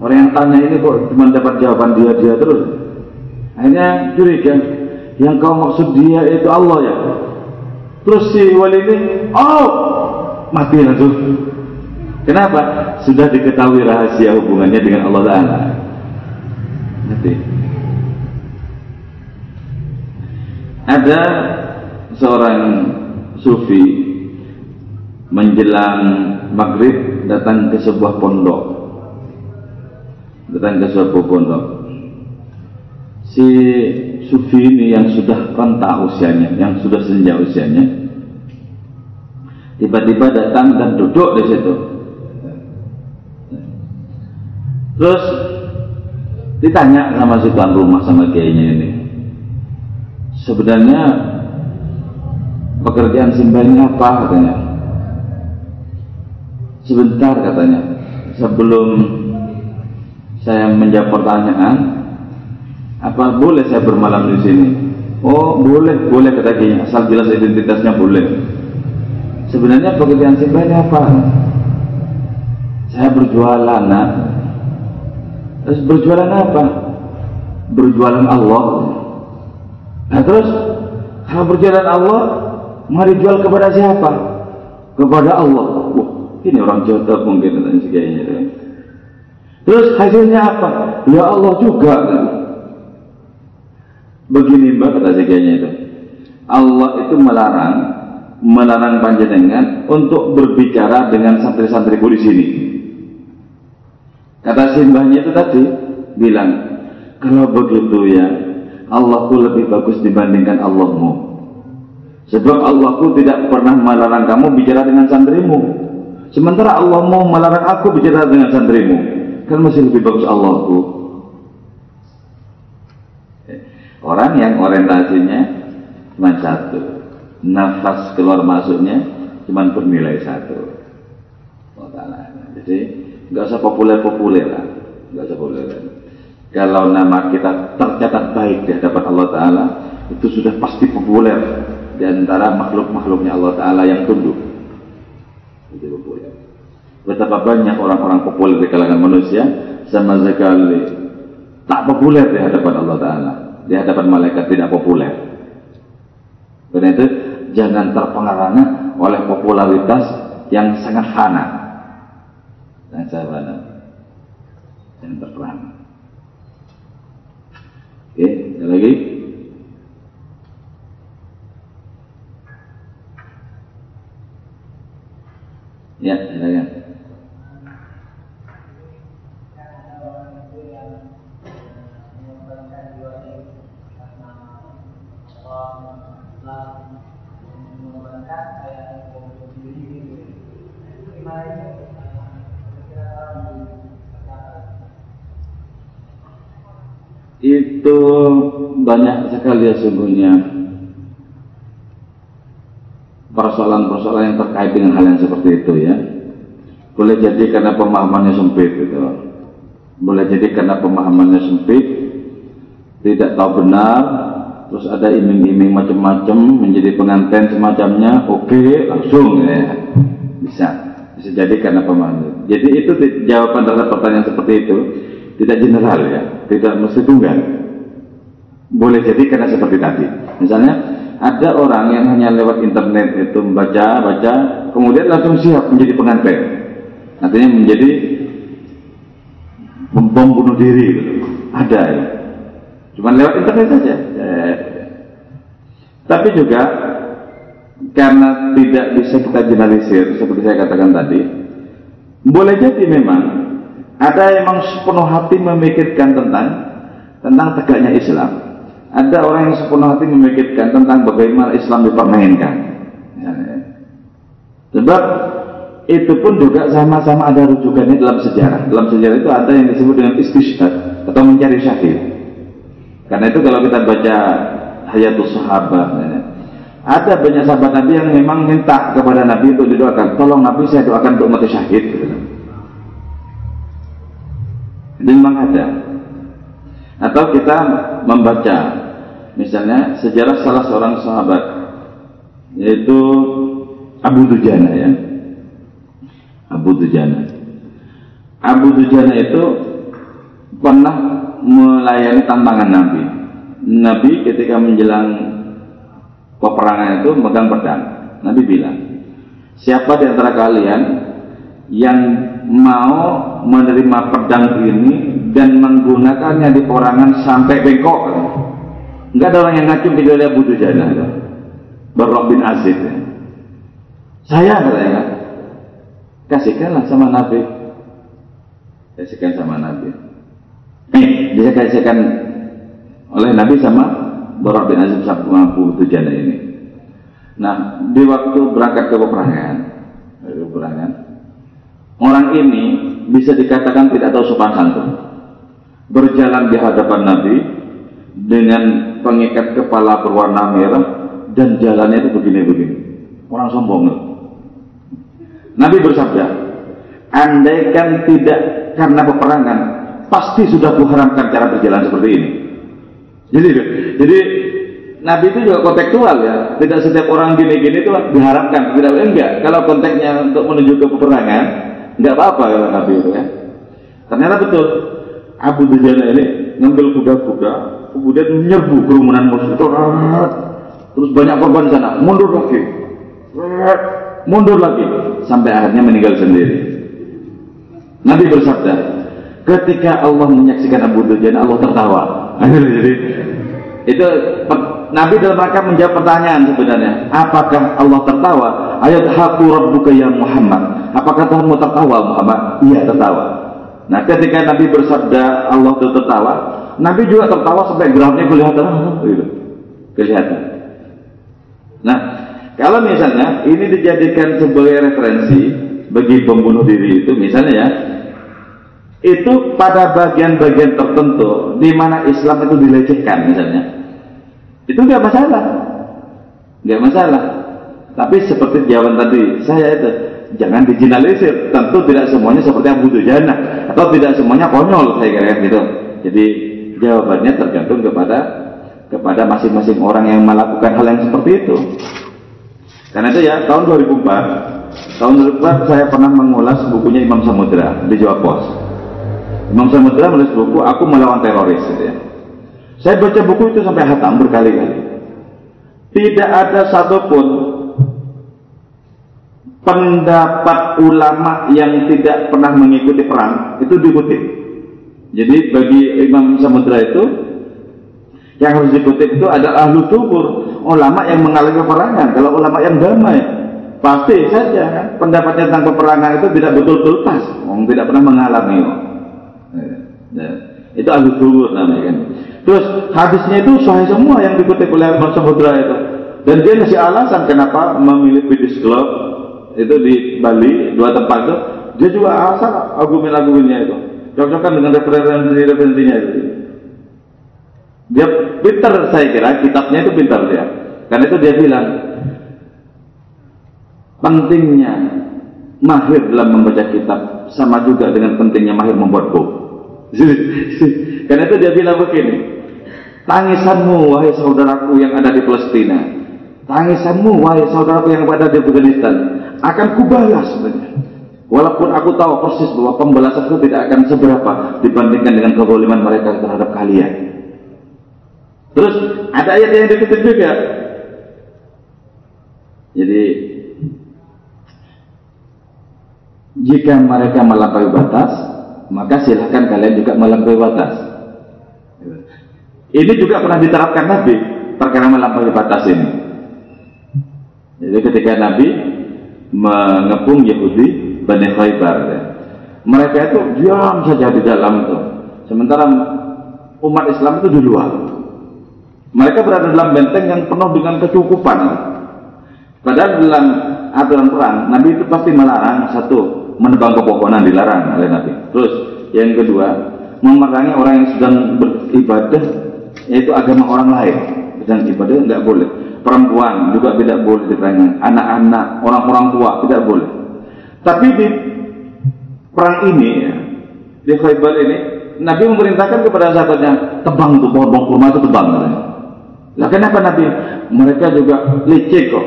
Orang yang tanya ini kok cuma dapat jawaban dia dia terus. Akhirnya curiga yang kau maksud dia itu Allah ya? Terus si wali ini oh mati langsung kenapa? Sudah diketahui rahasia hubungannya dengan Allah Taala. Mati ada seorang sufi menjelang maghrib datang ke sebuah pondok. Datang ke sebuah pondok. Si sufi ini yang sudah renta usianya yang sudah senja usianya tiba-tiba datang dan duduk di situ. Terus ditanya sama si tuan rumah sama kiainya ini sebenarnya pekerjaan Simba ini apa katanya? Sebentar katanya. Sebelum saya menjawab pertanyaan apa boleh saya bermalam di sini? Oh boleh boleh kata dia asal jelas identitasnya boleh. Sebenarnya pekerjaan Simba ini apa? Saya berjualan nak. Terus berjualan apa? Berjualan Allah Nah terus kalau berjalan Allah mau dijual kepada siapa? Kepada Allah. Wah, ini orang jodoh mungkin dan sebagainya. Terus hasilnya apa? Ya Allah juga. Begini mbak kata sebagainya itu. Allah itu melarang melarang panjenengan untuk berbicara dengan santri-santriku di sini. Kata simbahnya itu tadi bilang, kalau begitu ya Allahku lebih bagus dibandingkan Allahmu. Sebab Allahku tidak pernah melarang kamu bicara dengan santrimu. Sementara Allah mau melarang aku bicara dengan santrimu. Kan masih lebih bagus Allahku. Orang yang orientasinya cuma satu. Nafas keluar masuknya cuma bernilai satu. Jadi nggak usah populer-populer lah. Nggak usah populer. -populer kalau nama kita tercatat baik di hadapan Allah Ta'ala itu sudah pasti populer di antara makhluk-makhluknya Allah Ta'ala yang tunduk. Itu populer. Betapa banyak orang-orang populer di kalangan manusia sama sekali tak populer di hadapan Allah Ta'ala. Di hadapan malaikat tidak populer. Karena itu jangan terpengaruh oleh popularitas yang sangat fana. Dan saya fana ada lagi? Ya, silakan. Banyak sekali ya sungguhnya persoalan-persoalan yang terkait dengan hal yang seperti itu ya. Boleh jadi karena pemahamannya sempit gitu. Boleh jadi karena pemahamannya sempit tidak tahu benar terus ada iming-iming macam-macam menjadi pengantin semacamnya oke okay, langsung ya. Bisa. Bisa jadi karena pemahaman. Jadi itu jawaban terhadap pertanyaan seperti itu tidak general ya, tidak mesti tunggal. Boleh jadi karena seperti tadi. Misalnya ada orang yang hanya lewat internet itu membaca, baca, kemudian langsung siap menjadi pengantin. Artinya menjadi bom bunuh diri gitu. Ada ya. Cuma lewat internet saja. Ya. Tapi juga karena tidak bisa kita generalisir seperti saya katakan tadi, boleh jadi memang ada yang memang sepenuh hati memikirkan tentang tentang tegaknya Islam. Ada orang yang sepenuh hati memikirkan tentang bagaimana Islam dipermainkan. Ya. Sebab itu pun juga sama-sama ada rujukannya dalam sejarah. Dalam sejarah itu ada yang disebut dengan istishhad atau mencari syahid. Karena itu kalau kita baca Hayatul Sahabat, ya, ada banyak sahabat Nabi yang memang minta kepada Nabi untuk didoakan. Tolong Nabi saya doakan untuk mati syahid. Gitu. Itu memang ada. Atau kita membaca, misalnya sejarah salah seorang sahabat, yaitu Abu Dujana ya. Abu Dujana. Abu Dujana itu pernah melayani tantangan Nabi. Nabi ketika menjelang peperangan itu megang pedang. Nabi bilang, siapa di antara kalian yang mau menerima pedang ini dan menggunakannya di peperangan sampai bengkok? Enggak ada orang yang ngacung kecuali Abu Dujana. Barok bin Aziz. Ya. Saya katanya, kasihkanlah sama Nabi. Kasihkan sama Nabi. Eh, kasihkan oleh Nabi sama Barok bin Aziz sama Abu Dujana ini. Nah, di waktu berangkat ke peperangan, ke peperangan, orang ini bisa dikatakan tidak tahu sopan santun. Berjalan di hadapan Nabi dengan pengikat kepala berwarna merah dan jalannya itu begini-begini. Orang sombong. Nabi bersabda, andaikan tidak karena peperangan, pasti sudah kuharamkan cara berjalan seperti ini. Jadi, jadi Nabi itu juga kontekstual ya. Tidak setiap orang gini-gini itu diharapkan. Tidak enggak. Kalau konteksnya untuk menuju ke peperangan, enggak apa-apa kalau Nabi itu ya. Ternyata betul. Abu Dujana ini ngambil kuda-kuda, kemudian menyerbu kerumunan musuh. Terus banyak korban sana. Mundur lagi. Mundur lagi. Sampai akhirnya meninggal sendiri. Nabi bersabda, ketika Allah menyaksikan Abu Dujana, Allah tertawa. Jadi itu Nabi dalam rangka menjawab pertanyaan sebenarnya. Apakah Allah tertawa? Ayat haku rabbuka ya Muhammad. Apakah Tuhanmu tertawa Muhammad? Iya tertawa. Nah ketika Nabi bersabda Allah itu tertawa, Nabi juga tertawa sampai geramnya kelihatan. Gitu. Kelihatan. Nah kalau misalnya ini dijadikan sebagai referensi bagi pembunuh diri itu misalnya ya itu pada bagian-bagian tertentu di mana Islam itu dilecehkan misalnya itu nggak masalah nggak masalah tapi seperti jawaban tadi saya itu jangan dijinalisir. Tentu tidak semuanya seperti Abu Dujana atau tidak semuanya konyol saya kira gitu. Jadi jawabannya tergantung kepada kepada masing-masing orang yang melakukan hal yang seperti itu. Karena itu ya tahun 2004 tahun 2004 saya pernah mengulas bukunya Imam Samudra di Jawa Pos. Imam Samudra menulis buku Aku Melawan Teroris gitu ya. Saya baca buku itu sampai hatam berkali-kali. Tidak ada satupun pendapat ulama yang tidak pernah mengikuti perang itu diikuti. Jadi bagi Imam Samudra itu yang harus diikuti itu ada ahlu tubur, ulama yang mengalami peperangan. Kalau ulama yang damai, pasti saja kan pendapatnya tentang peperangan itu tidak betul-betul pas, orang tidak pernah mengalami. Ya, itu ahlu tubur namanya kan. Terus hadisnya itu sahih semua yang dikutip oleh Imam Samudra itu. Dan dia ngasih alasan kenapa memilih British Club itu di Bali dua tempat itu. Dia juga alasan argumen-argumennya itu. Cocokkan dengan referensi-referensinya itu. Dia pintar saya kira kitabnya itu pintar dia. Karena itu dia bilang pentingnya mahir dalam membaca kitab sama juga dengan pentingnya mahir membuat buku. Karena itu dia bilang begini, tangisanmu wahai saudaraku yang ada di Palestina, tangisanmu wahai saudaraku yang ada di Afghanistan, akan kubalas sebenarnya. Walaupun aku tahu persis bahwa pembalasan itu tidak akan seberapa dibandingkan dengan kezaliman mereka terhadap kalian. Terus ada ayat yang dikutip juga. Jadi jika mereka melampaui batas, maka silahkan kalian juga melampaui batas. Ini juga pernah diterapkan Nabi perkara melampaui batas ini. Jadi ketika Nabi mengepung Yahudi Bani Khaybar, ya, mereka itu diam saja di dalam itu. Sementara umat Islam itu di luar. Mereka berada dalam benteng yang penuh dengan kecukupan. Padahal dalam aturan perang, Nabi itu pasti melarang satu menebang pepohonan dilarang oleh Nabi. Terus yang kedua, memerangi orang yang sedang beribadah yaitu agama orang lain. Sedang ibadah tidak boleh. Perempuan juga tidak boleh diperangi. Anak-anak, orang-orang tua tidak boleh. Tapi di perang ini di Khaybar ini Nabi memerintahkan kepada sahabatnya tebang tuh pohon-pohon kurma itu tebang katanya. Lah kenapa Nabi? Mereka juga licik kok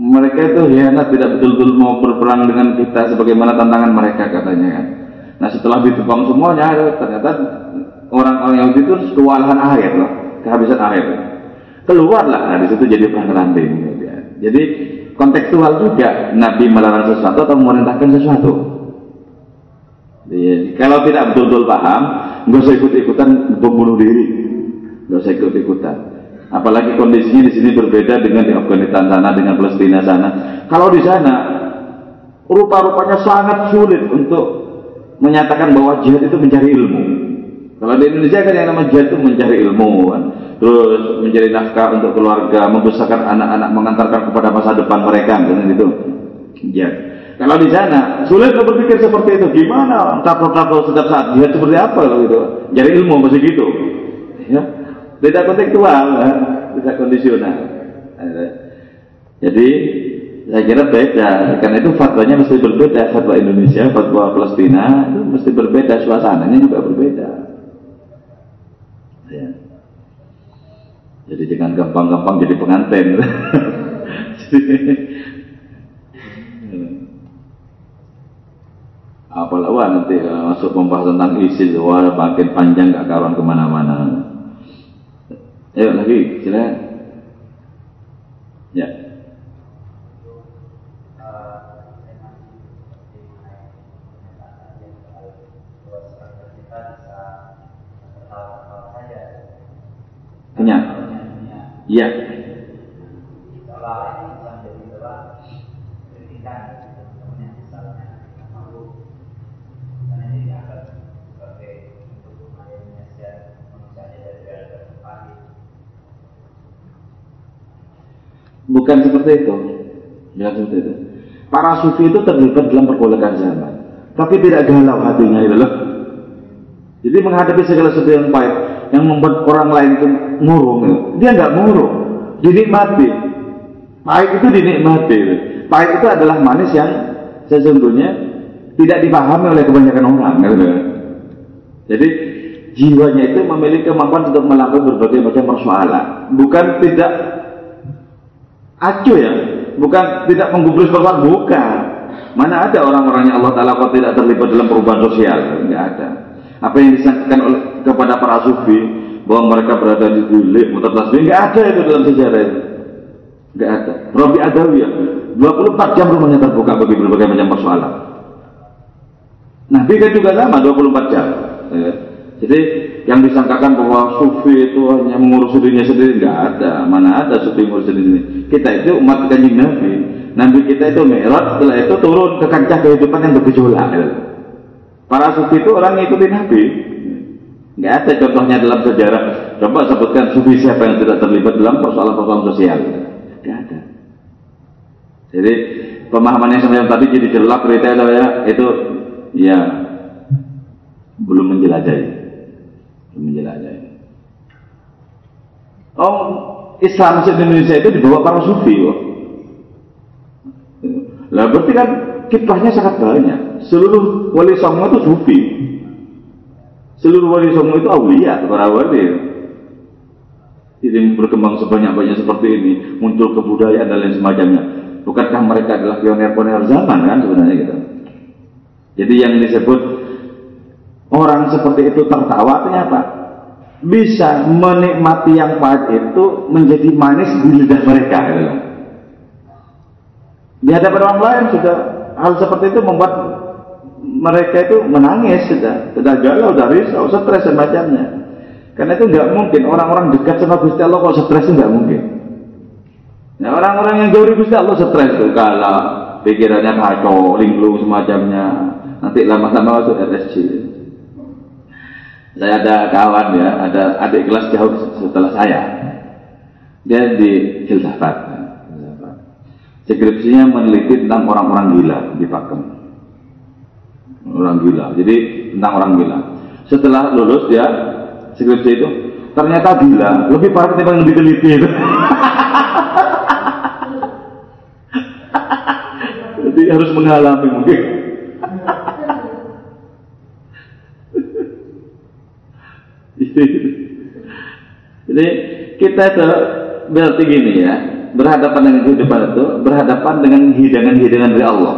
mereka itu hianat tidak betul-betul mau berperang dengan kita sebagaimana tantangan mereka katanya kan. Nah setelah ditebang semuanya ternyata orang-orang Yahudi itu kewalahan air loh, kehabisan air. Keluarlah nah, di situ jadi perang ranting. Ya. Jadi kontekstual juga Nabi melarang sesuatu atau memerintahkan sesuatu. Ya, kalau tidak betul-betul paham, nggak usah ikut-ikutan membunuh diri, nggak usah ikut-ikutan. Apalagi kondisinya di sini berbeda dengan di Afghanistan sana, dengan Palestina sana. Kalau di sana, rupa-rupanya sangat sulit untuk menyatakan bahwa jihad itu mencari ilmu. Kalau di Indonesia kan yang namanya jihad itu mencari ilmu, kan? Terus mencari nafkah untuk keluarga, membesarkan anak-anak, mengantarkan kepada masa depan mereka, kan itu jihad. Kalau di sana sulit berpikir seperti itu. Gimana? Tato-tato setiap saat jihad seperti apa gitu? Cari ilmu masih gitu. Ya, beda kontekstual, beda kondisional. Jadi saya kira beda, karena itu fatwanya mesti berbeda. Fatwa Indonesia, fatwa Palestina itu mesti berbeda, suasananya juga berbeda. Ya. Jadi jangan gampang-gampang jadi pengantin. Apalagi wah nanti masuk pembahasan tentang ISIS, wah makin panjang gak karuan ke mana-mana. Ayo lagi, silakan. Ya. Punya? Iya. Bukan seperti itu. Bukan seperti itu. Para sufi itu terlibat dalam pergolakan zaman. Tapi tidak galau hatinya itu loh. Jadi menghadapi segala sesuatu yang baik, yang membuat orang lain itu murung, dia nggak murung, dinikmati. Pahit itu dinikmati. Pahit itu adalah manis yang sesungguhnya tidak dipahami oleh kebanyakan orang. Gitu. Jadi jiwanya itu memiliki kemampuan untuk melakukan berbagai macam persoalan. Bukan tidak acuh ya. Bukan tidak menggubris persoalan bukan. Mana ada orang-orangnya Allah Ta'ala kok tidak terlibat dalam perubahan sosial? Tidak ada. Apa yang disampaikan oleh kepada para sufi bahwa mereka berada di bilik tasbih nggak ada itu dalam sejarah itu. Nggak ada. Robi Adawiyah 24 jam rumahnya terbuka bagi berbagai macam persoalan. Nabi kan juga sama 24 jam. Ya. Jadi yang disangkakan bahwa sufi itu hanya mengurus dirinya sendiri nggak ada. Mana ada sufi mengurus dirinya kita itu umat kanjeng nabi. Nabi kita itu merah setelah itu turun ke kancah kehidupan yang bergejolak para sufi itu orang ngikuti nabi. Nggak ada contohnya dalam sejarah. Coba sebutkan sufi siapa yang tidak terlibat dalam persoalan-persoalan sosial. Nggak ada. Jadi pemahaman yang saya tadi jadi jelek cerita saya itu ya belum menjelajahi menjelajahi. Oh, Islam masuk Indonesia itu dibawa para sufi kok. Lah berarti kan kiprahnya sangat banyak. Seluruh wali songo itu sufi. Seluruh wali songo itu aulia, para wali. Jadi berkembang sebanyak-banyak seperti ini, muncul kebudayaan dan lain semacamnya. Bukankah mereka adalah pionir-pionir zaman kan sebenarnya gitu. Jadi yang disebut Orang seperti itu tertawa ternyata bisa menikmati yang pahit itu menjadi manis di lidah mereka. Gitu. Di hadapan orang lain sudah hal seperti itu membuat mereka itu menangis sudah, sudah galau, sudah risau, stres semacamnya. Karena itu nggak mungkin orang-orang dekat sama Gusti Allah kalau stres itu nggak mungkin. Nah orang-orang yang jauh dari Gusti Allah stres tuh kalau pikirannya kacau, linglung semacamnya, nanti lama-lama masuk RSC. Saya ada kawan ya, ada adik kelas jauh setelah saya. Dia di filsafat. Skripsinya meneliti tentang orang-orang gila di Pakem. Orang gila. Jadi tentang orang gila. Setelah lulus dia skripsi itu ternyata gila lebih parah ketimbang yang diteliti itu. Jadi harus mengalami mungkin. Jadi kita itu berarti gini ya, berhadapan dengan kehidupan itu, berhadapan dengan hidangan-hidangan dari Allah.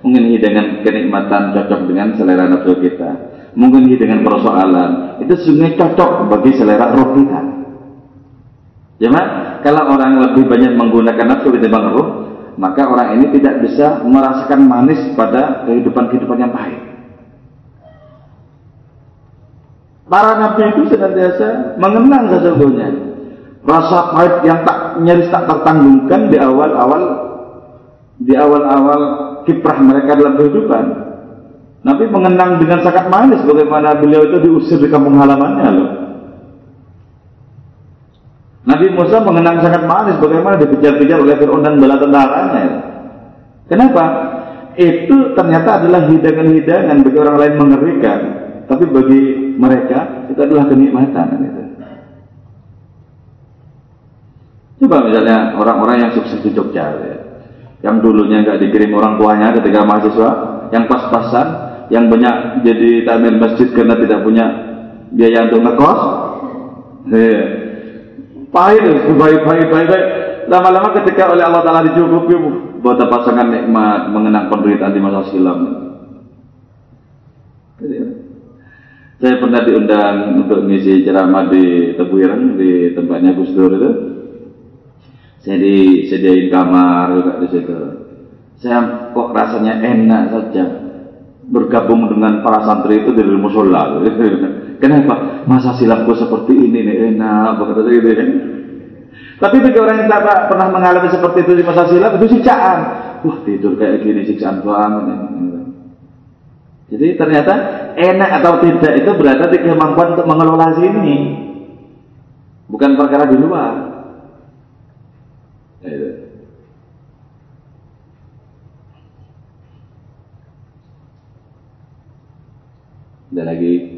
Mungkin hidangan kenikmatan cocok dengan selera nafsu kita. Mungkin hidangan persoalan itu sebenarnya cocok bagi selera roh kita. Ya mak, kalau orang lebih banyak menggunakan nafsu ketimbang roh, maka orang ini tidak bisa merasakan manis pada kehidupan-kehidupan yang pahit. Para nabi itu senantiasa mengenang sesungguhnya rasa pahit yang tak nyaris tak tertanggungkan di awal-awal di awal-awal kiprah mereka dalam kehidupan. Nabi mengenang dengan sangat manis bagaimana beliau itu diusir di kampung halamannya loh. Nabi Musa mengenang sangat manis bagaimana dikejar-kejar oleh Fir'aun dan bala tentaranya. Kenapa? Itu ternyata adalah hidangan-hidangan bagi orang lain mengerikan, tapi bagi mereka itu adalah kenikmatan. Gitu. Coba misalnya orang-orang yang sukses di Jogja, ya. yang dulunya nggak dikirim orang tuanya ketika mahasiswa, yang pas-pasan, yang banyak jadi tamir masjid karena tidak punya biaya untuk ngekos. Ya pahit baik baik baik baik lama-lama ketika oleh Allah Taala dicukupi buat pasangan nikmat mengenang penderitaan di masa silam saya pernah diundang untuk mengisi ceramah di Tebuireng di tempatnya Gus Dur itu saya disediain kamar juga di situ saya kok rasanya enak saja bergabung dengan para santri itu dari musola. Kenapa? Masa silapku seperti ini nih enak, begitu gitu kan? Tapi bagi orang yang tak pernah mengalami seperti itu di masa silam itu siksaan. Wah tidur kayak gini siksaan banget. Jadi ternyata enak atau tidak itu berada di kemampuan untuk mengelola sini, bukan perkara di luar. Itu. Ada lagi?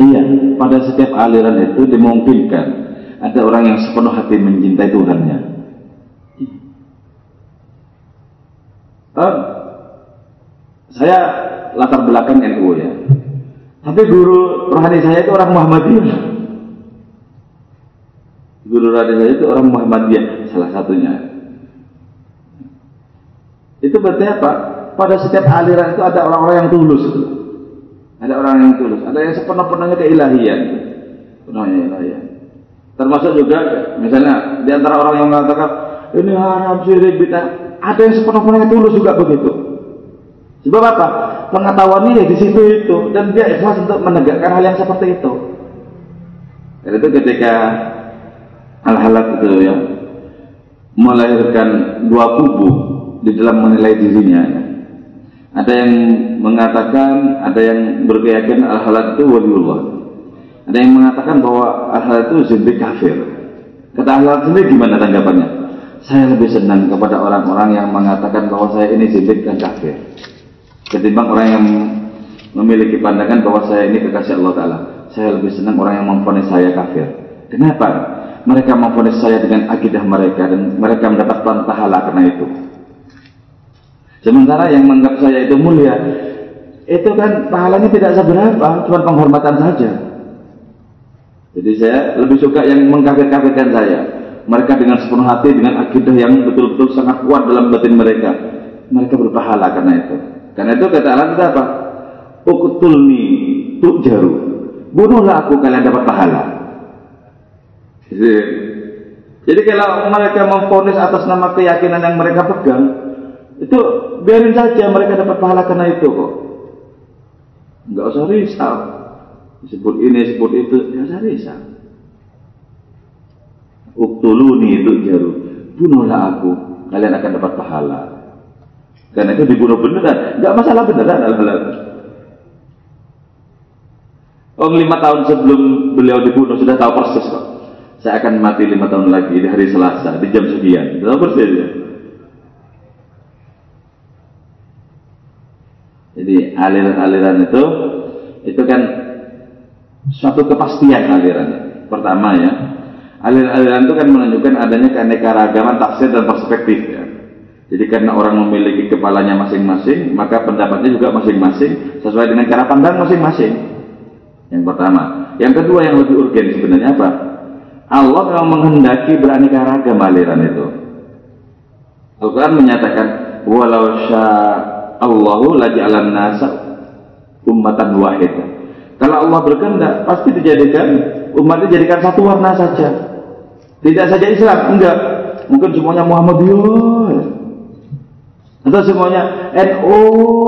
Iya, pada setiap aliran itu dimungkinkan ada orang yang sepenuh hati mencintai Tuhannya. Uh, saya latar belakang NU ya. Tapi guru rohani saya itu orang Muhammadiyah. Guru rohani saya itu orang Muhammadiyah salah satunya. Itu berarti apa? Pada setiap aliran itu ada orang-orang yang tulus. Ada orang yang tulus. Ada yang sepenuh-penuhnya keilahian. Penuhnya ilahian. Termasuk juga misalnya di antara orang yang mengatakan ini haram syirik bid'ah, ada yang sepenuh-penuhnya tulus juga begitu. Sebab apa? Pengetahuannya di situ itu dan dia ikhlas untuk menegakkan hal yang seperti itu. Dan itu ketika al-halak itu ya melahirkan dua kubu di dalam menilai dirinya. Ada yang mengatakan, ada yang berkeyakinan al-halak itu waliullah. Ada yang mengatakan bahwa hal itu zindik kafir. Kata Allah sendiri gimana tanggapannya? Saya lebih senang kepada orang-orang yang mengatakan bahwa saya ini zindik dan kafir. Ketimbang orang yang memiliki pandangan bahwa saya ini kekasih Allah Ta'ala. Saya lebih senang orang yang memfonis saya kafir. Kenapa? Mereka memfonis saya dengan akidah mereka dan mereka mendapatkan pahala karena itu. Sementara yang menganggap saya itu mulia, itu kan pahalanya tidak seberapa, cuma penghormatan saja. Jadi saya lebih suka yang mengkafir-kafirkan saya. Mereka dengan sepenuh hati, dengan akidah yang betul-betul sangat kuat dalam batin mereka. Mereka berpahala karena itu. Karena itu kata Allah kita apa? Uktulni jaru. Bunuhlah aku kalian dapat pahala. Jadi, jadi kalau mereka memfonis atas nama keyakinan yang mereka pegang, itu biarin saja mereka dapat pahala karena itu kok. Enggak usah risau. Disebut ini, sebut itu, enggak usah risau. Uktuluni itu jaru. Bunuhlah aku, kalian akan dapat pahala. Karena itu dibunuh beneran, enggak masalah beneran. Alhamdulillah. Oh lima tahun sebelum beliau dibunuh sudah tahu persis kok. Saya akan mati lima tahun lagi di hari Selasa di jam sekian. Tahu persis ya. Jadi aliran-aliran itu itu kan suatu kepastian aliran. Pertama ya, aliran-aliran itu kan menunjukkan adanya keanekaragaman tafsir dan perspektif ya. Jadi karena orang memiliki kepalanya masing-masing, maka pendapatnya juga masing-masing sesuai dengan cara pandang masing-masing. Yang pertama. Yang kedua yang lebih urgen sebenarnya apa? Allah memang menghendaki beraneka ragam aliran itu. Al-Quran menyatakan, walau Allahu laja'alan nasa ummatan wahid. Kalau Allah berkehendak, pasti dijadikan umat dijadikan satu warna saja. Tidak saja Islam, enggak. Mungkin semuanya Muhammadiyah. Atau semuanya NU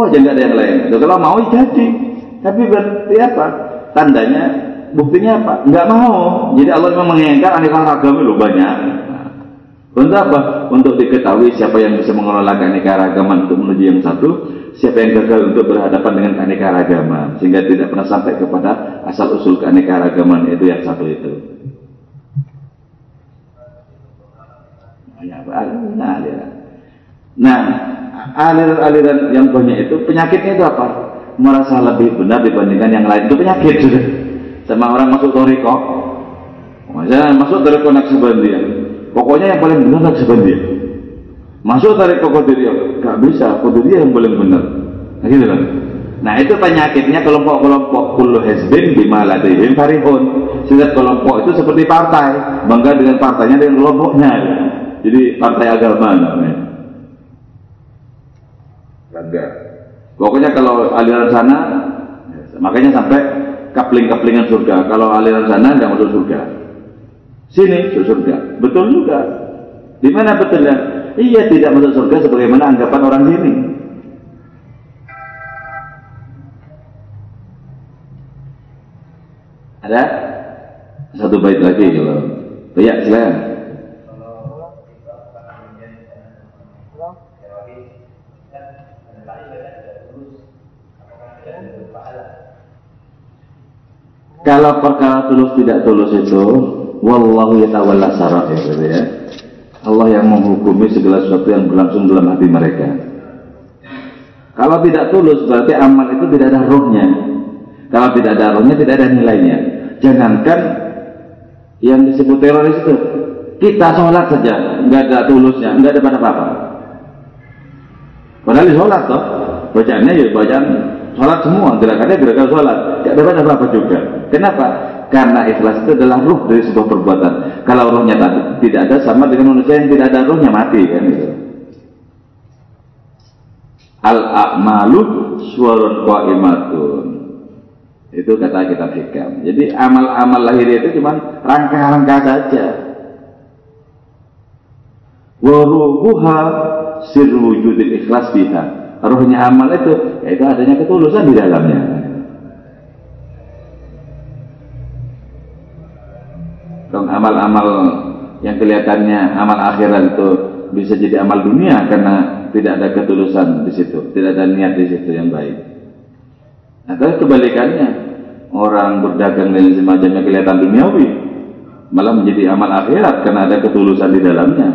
aja enggak ada yang lain. Kalau mau jadi. Tapi berarti apa? tandanya buktinya apa? Enggak mau. Jadi Allah memang menginginkan aneka ragam itu banyak. Untuk apa? Untuk diketahui siapa yang bisa mengelola keanekaragaman untuk menuju yang satu, siapa yang gagal untuk berhadapan dengan keanekaragaman, sehingga tidak pernah sampai kepada asal usul keanekaragaman itu yang satu itu. Nah, nah aliran-aliran yang banyak itu penyakitnya itu apa? merasa lebih benar dibandingkan yang lain. Itu penyakit. Sudah sama orang masuk toriko. Masuk toriko naksabandia pokoknya yang paling benar naksabandia masuk toriko kodiriyah gak bisa kodiriyah yang paling benar. Nah, gitu kan? Nah itu penyakitnya kelompok-kelompok kullu hezbin bima ladihim farihun. Sehingga kelompok itu seperti partai bangga dengan partainya dengan kelompoknya. Jadi partai agama namanya. Bangga. Pokoknya kalau aliran sana, makanya sampai kapling-kaplingan surga. Kalau aliran sana nggak masuk surga. Sini masuk surga. Betul juga. Di mana betulnya? Iya tidak masuk surga sebagaimana anggapan orang sini. Ada satu bait lagi kalau. Ya, silakan. Kalau perkara tulus tidak tulus itu, wallahu yatawalla sarair gitu ya. Allah yang menghukumi segala sesuatu yang berlangsung dalam hati mereka. Kalau tidak tulus berarti amal itu tidak ada rohnya. Kalau tidak ada rohnya tidak ada nilainya. Jangankan yang disebut teroris itu, kita sholat saja nggak ada tulusnya, nggak ada apa-apa. Padahal sholat toh, bacaannya ya bacaan sholat semua, gerakannya gerakan sholat, nggak dapat apa-apa juga. Kenapa? Karena ikhlas itu adalah ruh dari sebuah perbuatan. Kalau ruhnya tidak ada sama dengan manusia yang tidak ada ruhnya mati kan gitu. Al a'malu suarun qaimatun. Itu kata kita hikam. Jadi amal-amal lahir itu cuma rangka-rangka saja. Waruhuha sirru wujudil ikhlas biha. Ruhnya amal itu yaitu adanya ketulusan di dalamnya. Dong amal-amal yang kelihatannya amal akhirat itu bisa jadi amal dunia karena tidak ada ketulusan di situ, tidak ada niat di situ yang baik. Atau kebalikannya, orang berdagang dan semacamnya kelihatan duniawi, malah menjadi amal akhirat karena ada ketulusan di dalamnya.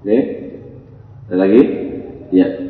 Oke, ada lagi? Ya.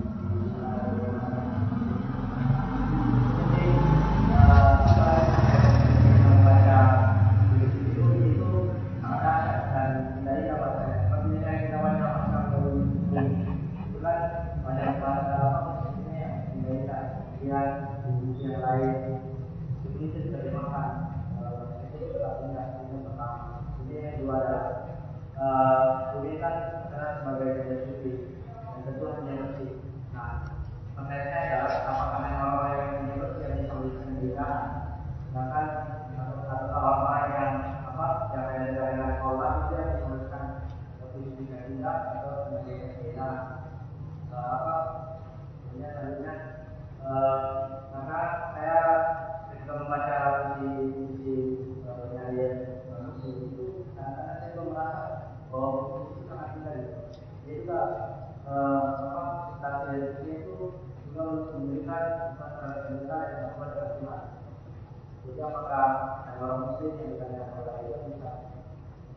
Jadi apakah orang muslim yang ditanya kepada itu bisa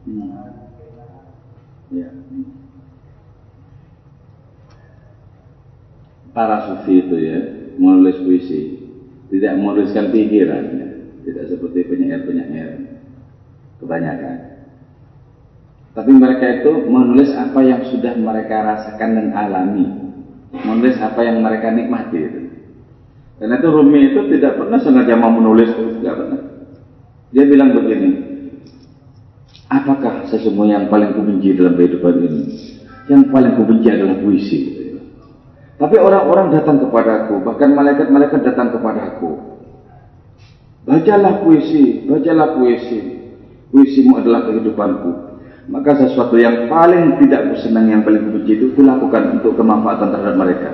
Hmm. Ya. Para sufi itu ya menulis puisi, tidak menuliskan pikiran, ya. tidak seperti penyair-penyair kebanyakan. Tapi mereka itu menulis apa yang sudah mereka rasakan dan alami, menulis apa yang mereka nikmati. Itu. Karena itu Rumi itu tidak pernah sengaja mau menulis tidak pernah. Dia bilang begini, apakah sesungguhnya yang paling kubenci dalam kehidupan ini? Yang paling kubenci adalah puisi. Tapi orang-orang datang kepadaku, bahkan malaikat-malaikat datang kepadaku. Bacalah puisi, bacalah puisi. Puisimu adalah kehidupanku. Maka sesuatu yang paling tidak kusenang, yang paling kubenci itu kulakukan untuk kemanfaatan terhadap mereka.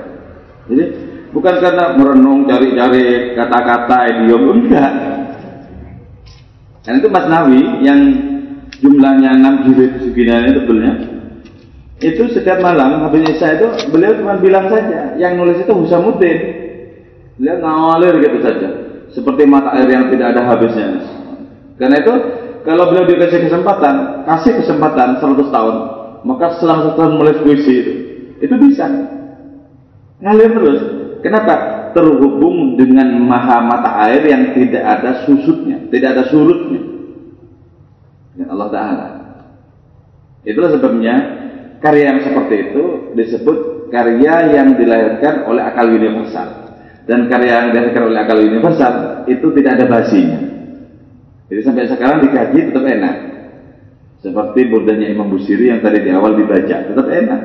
Jadi bukan karena merenung, cari-cari kata-kata, idiom, enggak. Dan itu Mas Nawi yang jumlahnya 6 jilid segini tebelnya itu setiap malam habis Isya itu beliau cuma bilang saja yang nulis itu Husamuddin. Beliau ngalir gitu saja. Seperti mata air yang tidak ada habisnya karena itu kalau beliau dikasih kesempatan kasih kesempatan 100 tahun maka selama 100 tahun menulis puisi itu itu bisa. Ngalir terus kenapa? Terhubung dengan maha mata air yang tidak ada susutnya tidak ada surutnya. Dengan Allah Ta'ala. Itulah sebabnya karya yang seperti itu disebut karya yang dilahirkan oleh akal universal. Dan karya yang dilahirkan oleh akal universal itu tidak ada basinya. Jadi sampai sekarang dikaji tetap enak. Seperti burdanya Imam Busiri yang tadi di awal dibaca tetap enak.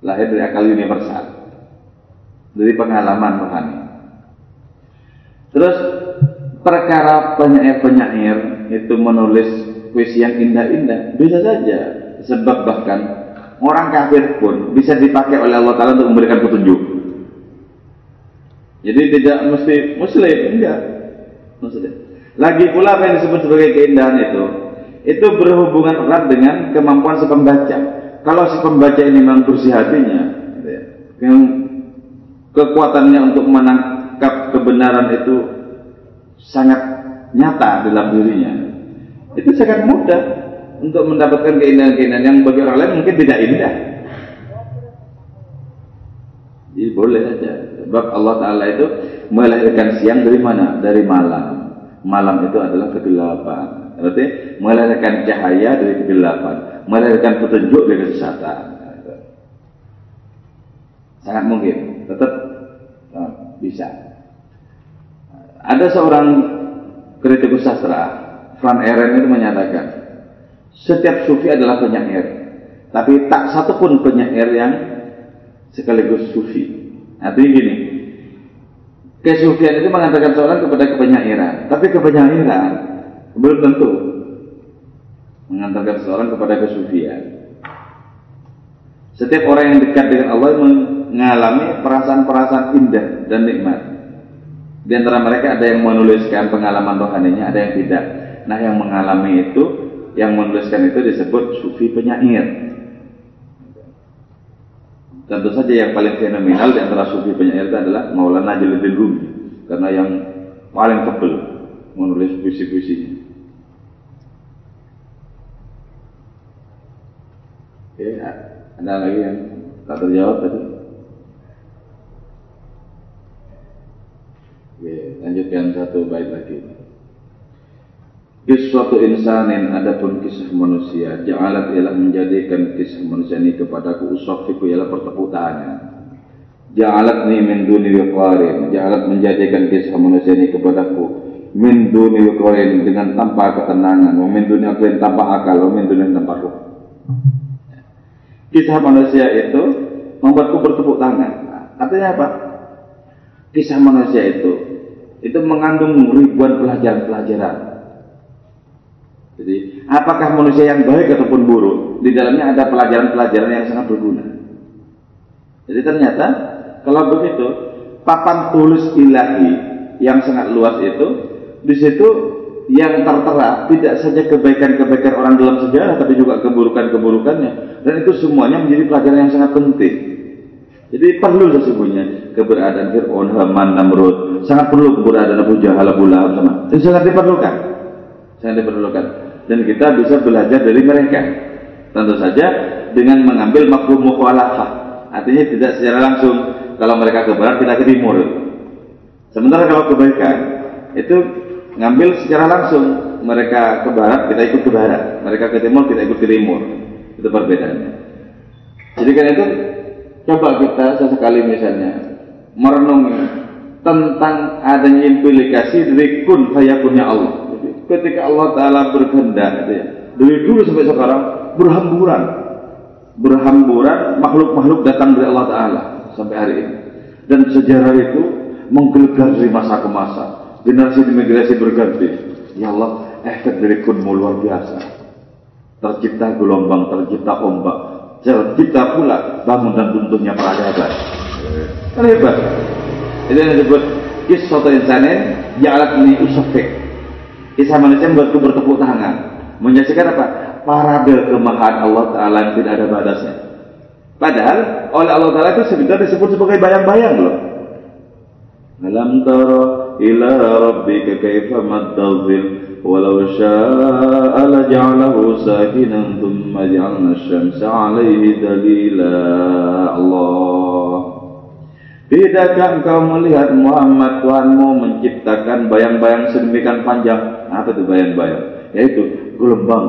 Lahir dari akal universal dari pengalaman rohani terus perkara penyair-penyair itu menulis puisi yang indah-indah bisa saja. Sebab bahkan orang kafir pun bisa dipakai oleh Allah Ta'ala untuk memberikan petunjuk. Jadi tidak mesti muslim enggak. Muslim lagi pula apa yang disebut sebagai keindahan itu itu berhubungan erat dengan kemampuan si pembaca kalau si pembaca ini memang bersih hatinya gitu ya, kekuatannya untuk menangkap kebenaran itu sangat nyata dalam dirinya itu sangat mudah untuk mendapatkan keindahan-keindahan yang bagi orang lain mungkin tidak indah. Jadi boleh saja. Sebab Allah Ta'ala itu melahirkan siang dari mana? Dari malam. Malam itu adalah kegelapan. Berarti melahirkan cahaya dari kegelapan. Melahirkan petunjuk dari kesesatan. Sangat mungkin. Tetap oh, bisa. Ada seorang kritikus sastra, Van Eren itu menyatakan, setiap sufi adalah penyair, tapi tak satu pun penyair yang sekaligus sufi. Artinya gini, kesufian itu mengantarkan seorang kepada kepenyairan, tapi kepenyairan belum tentu mengantarkan seorang kepada kesufian. Setiap orang yang dekat dengan Allah mengalami perasaan-perasaan indah dan nikmat. Di antara mereka ada yang menuliskan pengalaman rohaninya, ada yang tidak. Nah, yang mengalami itu yang menuliskan itu disebut sufi penyair. Tentu saja yang paling fenomenal di antara sufi penyair itu adalah Maulana Jalaluddin Rumi karena yang paling tebel menulis puisi-puisinya. Oke, ada lagi yang tak terjawab tadi? Oke, lanjutkan satu bait lagi. Kiswatu insanin adapun kisah manusia Ja'alat ialah menjadikan kisah manusia ini kepadaku Usafiku ialah bertepuk tangan Ja'alat ni min duni wiqarin Ja'alat menjadikan kisah manusia ini kepadaku min dunil dengan tanpa ketenangan, wa min dunil tanpa akal, wa min dunil tanpa ruh. Kisah manusia itu membuatku bertepuk tangan. Nah, artinya apa? Kisah manusia itu itu mengandung ribuan pelajaran-pelajaran. Jadi, apakah manusia yang baik ataupun buruk? Di dalamnya ada pelajaran-pelajaran yang sangat berguna. Jadi ternyata kalau begitu, papan tulis ilahi yang sangat luas itu di situ yang tertera tidak saja kebaikan-kebaikan orang dalam sejarah tapi juga keburukan-keburukannya dan itu semuanya menjadi pelajaran yang sangat penting. Jadi perlu sesungguhnya keberadaan Fir'aun, Haman, Namrud, sangat perlu keberadaan Abu Jahal, Abu Lahab sama. Itu sangat diperlukan. Sangat diperlukan. Dan kita bisa belajar dari mereka. Tentu saja dengan mengambil mafhum mukhalafah. Artinya tidak secara langsung kalau mereka ke barat kita ke timur. Sementara kalau kebaikan itu ngambil secara langsung mereka ke barat kita ikut ke barat mereka ke timur kita ikut ke timur itu perbedaannya jadi karena itu coba kita sesekali misalnya merenungi tentang adanya implikasi dari kun fayakunnya Allah. Jadi, ketika Allah Ta'ala berkehendak gitu ya, dari dulu sampai sekarang berhamburan. Berhamburan makhluk-makhluk datang dari Allah Ta'ala sampai hari ini. Dan sejarah itu menggelegar dari masa ke masa. Generasi demi generasi berganti. Ya Allah, efek dari kunmu luar biasa. Tercipta gelombang, tercipta ombak, tercipta pula bangun dan runtuhnya peradaban. Kan hebat. Itu yang disebut kisah insanin alat ini usafik. Kisah manusia membuatku bertepuk tangan. Menyaksikan apa? Parabel kemahan Allah Ta'ala yang tidak ada batasnya. Padahal oleh Allah Ta'ala itu sebenarnya disebut sebagai bayang-bayang loh. Alam tara إلى ربك كيف مد الظل ولو شاء لجعله ساكنا ثم جعلنا الشمس عليه دليلا Allah Tidakkah engkau melihat Muhammad Tuhanmu menciptakan bayang-bayang sedemikian panjang? Apa itu bayang-bayang? Yaitu gelombang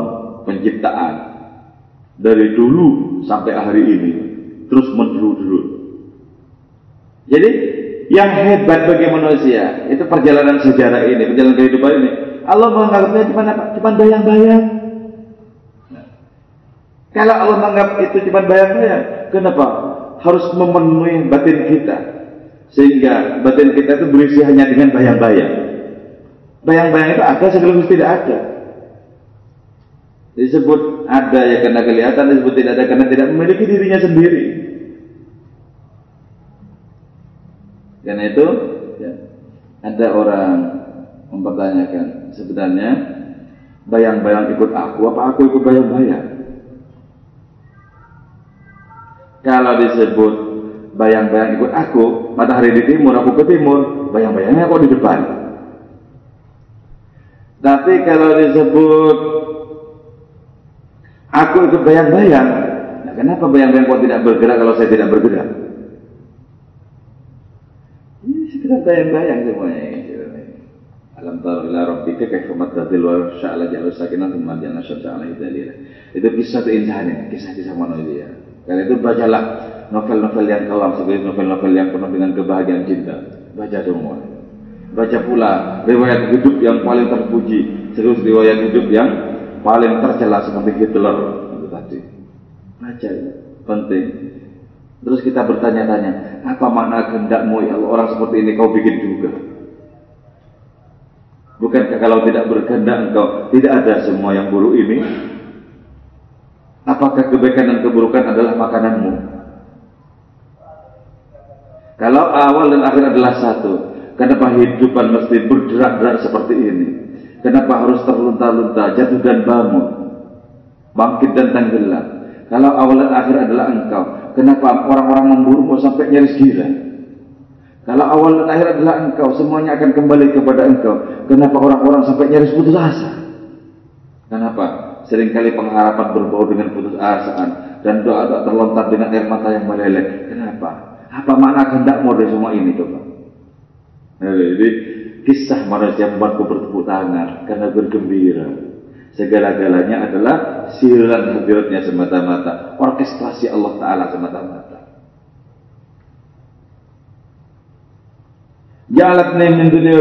penciptaan dari dulu sampai hari ini terus menerus. Jadi yang hebat bagi manusia itu perjalanan sejarah ini, perjalanan kehidupan ini. Allah menganggapnya cuma apa? Cuma bayang-bayang. Kalau Allah menganggap itu cuma bayang-bayang, kenapa? Harus memenuhi batin kita. Sehingga batin kita itu berisi hanya dengan bayang-bayang. Bayang-bayang itu ada sekaligus tidak ada. Disebut ada ya karena kelihatan, disebut tidak ada karena tidak memiliki dirinya sendiri. Karena itu ya, ada orang mempertanyakan sebenarnya bayang-bayang ikut aku apa aku ikut bayang-bayang? Kalau disebut bayang-bayang ikut aku, matahari di timur, aku ke timur, bayang-bayangnya kok di depan. Tapi kalau disebut aku ikut bayang-bayang, nah kenapa bayang-bayang kok tidak bergerak kalau saya tidak bergerak? Kita bayang-bayang semuanya. Alam tahu ila rabbika kaifa madadil wa sya'ala ja'ala sakinah ja'ala syamsa 'alaihi dalila. Itu kisah keinsahan kisah-kisah manusia. Karena itu bacalah novel-novel yang kelam sebagai novel-novel yang penuh dengan kebahagiaan cinta. Baca semua. Baca pula riwayat hidup yang paling terpuji, terus riwayat hidup yang paling tercela seperti Hitler itu tadi. Baca penting. Terus kita bertanya-tanya, apa makna kehendakmu ya Allah orang seperti ini kau bikin juga? Bukankah kalau tidak berkehendak engkau tidak ada semua yang buruk ini? Apakah kebaikan dan keburukan adalah makananmu? Kalau awal dan akhir adalah satu, kenapa hidupan mesti berderak-derak seperti ini? Kenapa harus terlunta-lunta, jatuh dan bangun, bangkit dan tenggelam? Kalau awal dan akhir adalah engkau, Kenapa orang-orang memburumu sampai nyaris gila? Kalau awal dan akhir adalah engkau, semuanya akan kembali kepada engkau. Kenapa orang-orang sampai nyaris putus asa? Kenapa? Seringkali pengharapan berbau dengan putus asaan dan doa doa terlontar dengan air mata yang meleleh. Kenapa? Apa makna kehendakmu dari semua ini coba? Jadi kisah manusia membuatku bertepuk tangan karena bergembira. Segala-galanya adalah silan hadiratnya semata-mata. Orkestrasi Allah Ta'ala semata-mata. Jalat min dunia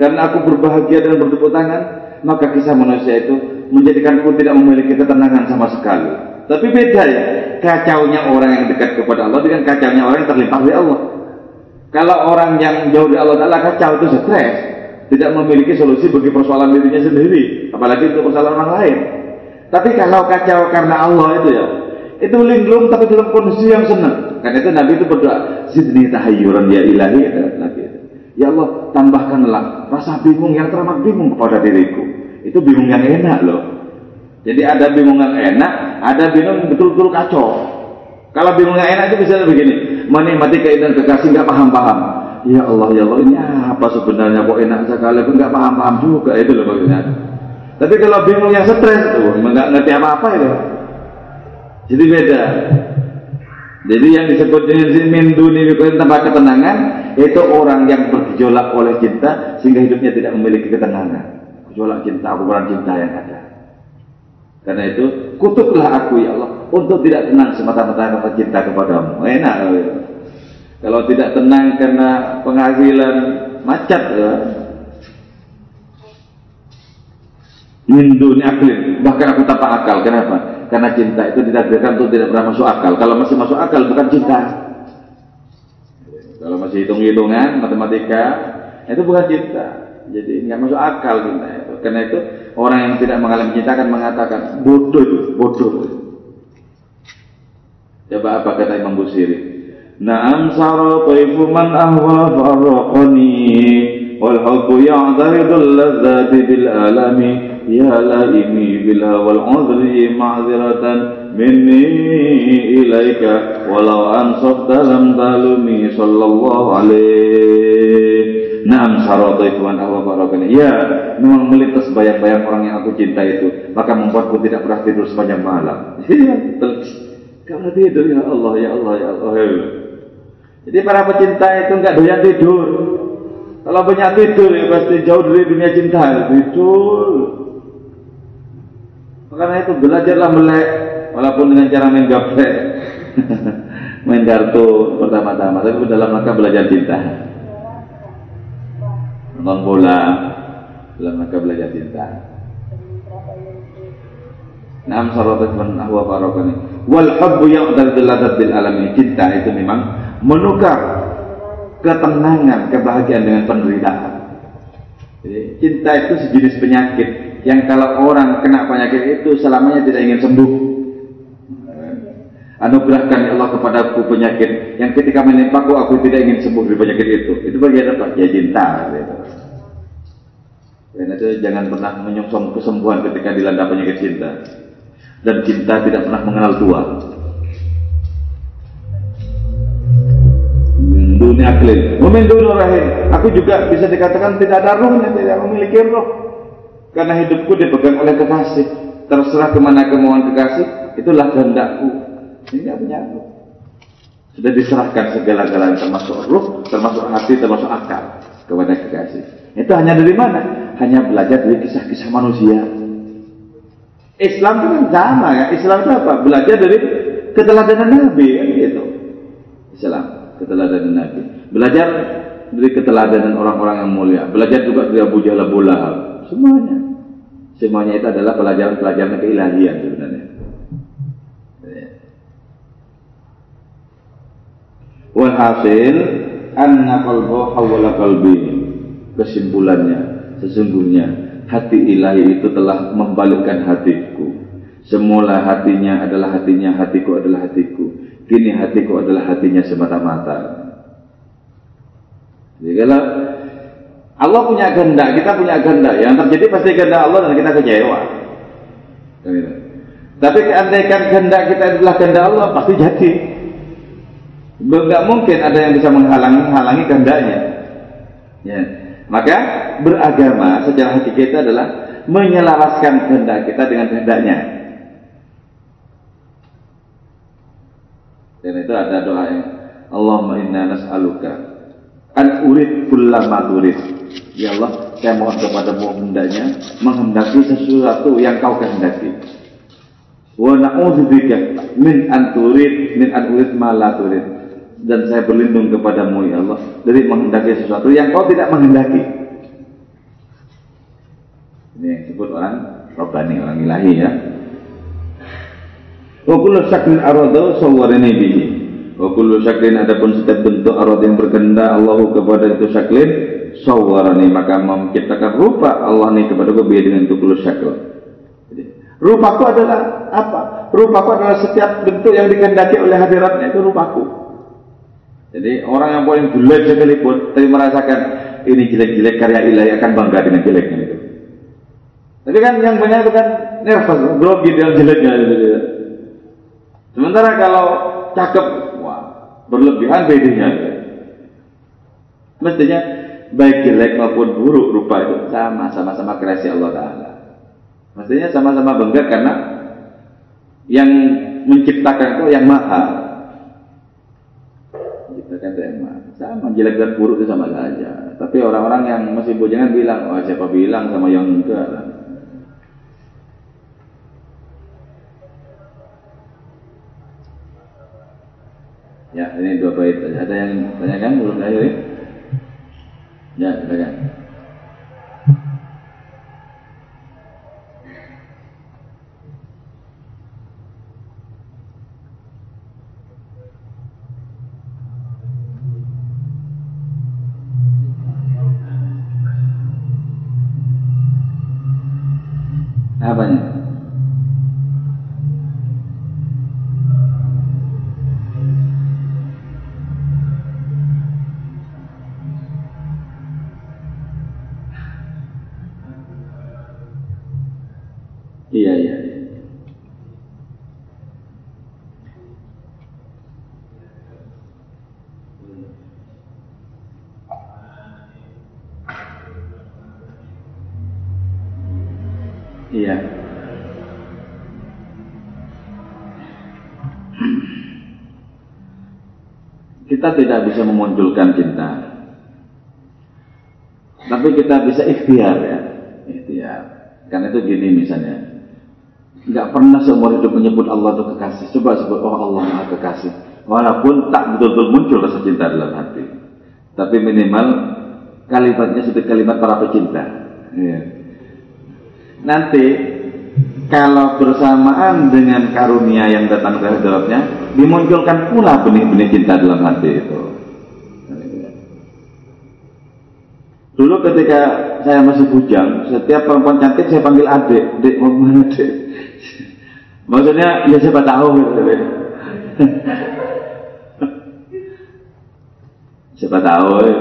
karena aku berbahagia dan bertepuk tangan, maka kisah manusia itu menjadikanku tidak memiliki ketenangan sama sekali. Tapi beda ya, kacaunya orang yang dekat kepada Allah dengan kacaunya orang yang terlimpah oleh Allah. Kalau orang yang jauh dari Allah Ta'ala kacau itu stres, tidak memiliki solusi bagi persoalan dirinya sendiri, apalagi untuk persoalan orang lain. Tapi kalau kacau karena Allah itu ya, itu linglung tapi dalam kondisi yang senang. Karena itu Nabi itu berdoa, zidni tahayyuran ya ilahi, ya Nabi. Ya Allah, tambahkanlah rasa bingung yang teramat bingung kepada diriku. Itu bingung yang enak loh. Jadi ada bingung yang enak, ada bingung betul-betul kacau. Kalau bingung yang enak itu bisa begini, menikmati keindahan kekasih nggak paham-paham. Ya Allah, ya Allah, ini apa sebenarnya kok enak sekali, aku nggak paham-paham juga itu loh maksudnya. Tapi kalau bingung yang stres tuh, nggak ngerti apa-apa itu. Jadi beda. Jadi yang disebut jenis min duni tempat ketenangan itu orang yang bergejolak oleh cinta sehingga hidupnya tidak memiliki ketenangan. Gejolak cinta, ukuran cinta yang ada. Karena itu kutuklah aku ya Allah untuk tidak tenang semata-mata karena cinta kepadamu. Enak. Ya. Kalau tidak tenang karena penghasilan macet ya. Min duni bahkan aku tanpa akal. Kenapa? Karena cinta itu ditakdirkan untuk tidak pernah masuk akal. Kalau masih masuk akal bukan cinta. Kalau masih hitung-hitungan, matematika, itu bukan cinta. Jadi nggak masuk akal cinta itu. Karena itu orang yang tidak mengalami cinta akan mengatakan bodoh itu, bodoh. Coba apa kata Imam Busiri? Naam sara taifu man ahwa farraqani wal hubbu ya'taridul ladzati bil alami يا لائمي بالهوى العذر معذرة مني إليك ولو أنصفت لم تلمي صلى الله عليه Naam syarataituan Allah barakani. Ya, memang melintas bayang-bayang orang yang aku cinta itu, maka membuatku tidak pernah tidur sepanjang malam. Iya, Karena tidur ya Allah, ya Allah, ya Allah. Jadi para pecinta itu enggak doyan tidur. Kalau banyak tidur ya pasti jauh dari dunia cinta. Tidur. Karena itu belajarlah melek walaupun dengan cara main gaplek. main kartu pertama-tama, tapi dalam rangka belajar cinta. Nonton bola dalam rangka belajar cinta. Naam saratat man ahwa. Wal hubbu yang bil alamin. Cinta itu memang menukar ketenangan, kebahagiaan dengan penderitaan. Jadi, cinta itu sejenis penyakit yang kalau orang kena penyakit itu selamanya tidak ingin sembuh. Anugerahkan ya Allah kepadaku penyakit yang ketika menimpaku aku tidak ingin sembuh dari penyakit itu. Itu bagian apa? Ya cinta. Gitu. Dan itu jangan pernah menyongsong kesembuhan ketika dilanda penyakit cinta. Dan cinta tidak pernah mengenal tua. Dunia keliling. Memin rahim. Aku juga bisa dikatakan tidak ada ruhnya, tidak memiliki roh. Karena hidupku dipegang oleh kekasih. Terserah ke mana kemauan kekasih, itulah kehendakku. Tidak punya aku. Sudah diserahkan segala-galanya termasuk ruh, termasuk hati, termasuk akal kepada kekasih. Itu hanya dari mana? Hanya belajar dari kisah-kisah manusia. Islam itu kan sama ya. Islam itu apa? Belajar dari keteladanan Nabi kan gitu. Islam, keteladanan Nabi. Belajar dari keteladanan orang-orang yang mulia. Belajar juga dari Abu Jahal Abu Lahab. Semuanya. Semuanya itu adalah pelajaran-pelajaran keilahian sebenarnya. Walhasil anna qalbu hawala qalbi. Kesimpulannya, sesungguhnya hati ilahi itu telah membalikkan hatiku. Semula hatinya adalah hatinya, hatiku adalah hatiku. Kini hatiku adalah hatinya semata-mata. Jadi kalau Allah punya kehendak, kita punya kehendak. Yang terjadi pasti kehendak Allah dan kita kecewa. Tapi keandaikan kehendak kita adalah kehendak Allah, pasti jadi. Tidak mungkin ada yang bisa menghalangi halangi kehendaknya. Ya. Maka beragama secara itu adalah menyelaraskan kehendak kita dengan kehendaknya. Dan itu ada doa yang Allahumma inna nas'aluka an urid kullama turid Ya Allah, saya mohon kepadamu hendaknya menghendaki sesuatu yang kau kehendaki. Wa na'udzubika min anturid min anturid ma la turid. Dan saya berlindung kepadamu ya Allah dari menghendaki sesuatu yang kau tidak menghendaki. Ini yang disebut orang Rabbani, orang ilahi ya. Wa kullu syaklin arada sawwarani bihi. Wa kullu syaklin adapun setiap bentuk arad yang berkehendak Allahu kepada itu syaklin sawwarani maka menciptakan rupa Allah nih kepada gue dengan itu kullu syakl. Rupaku adalah apa? Rupaku adalah setiap bentuk yang dikehendaki oleh hadiratnya itu rupaku. Jadi orang yang paling jelek sekalipun tapi merasakan ini jelek-jelek karya ilahi akan bangga dengan jeleknya itu. Tapi kan yang banyak itu kan nervous, grogi dengan jeleknya gitu. Sementara kalau cakep, wah berlebihan bedanya. Mestinya baik jelek maupun buruk rupa itu sama sama-sama kreasi Allah Taala. Mestinya sama-sama bangga karena yang menciptakan itu yang maha menciptakan itu yang maha sama jelek dan buruk itu sama saja tapi orang-orang yang masih bujangan bilang wah siapa bilang sama yang enggak lah Ya, ini dua bait Ada yang tanyakan belum lahir? Ya, silakan. Apanya? Kita tidak bisa memunculkan cinta. Tapi kita bisa ikhtiar ya. Ikhtiar. Karena itu gini misalnya. Nggak pernah seumur hidup menyebut Allah itu kekasih. Coba sebut, oh Allah maha kekasih. Walaupun tak betul-betul muncul rasa cinta dalam hati. Tapi minimal kalimatnya seperti kalimat para pecinta. Ya. Nanti kalau bersamaan dengan karunia yang datang dari hadiratnya dimunculkan pula benih-benih cinta dalam hati itu. Dulu ketika saya masih bujang, setiap perempuan cantik saya panggil adik, dek mau mana dek? Maksudnya ya siapa tahu gitu. siapa tahu. Ya.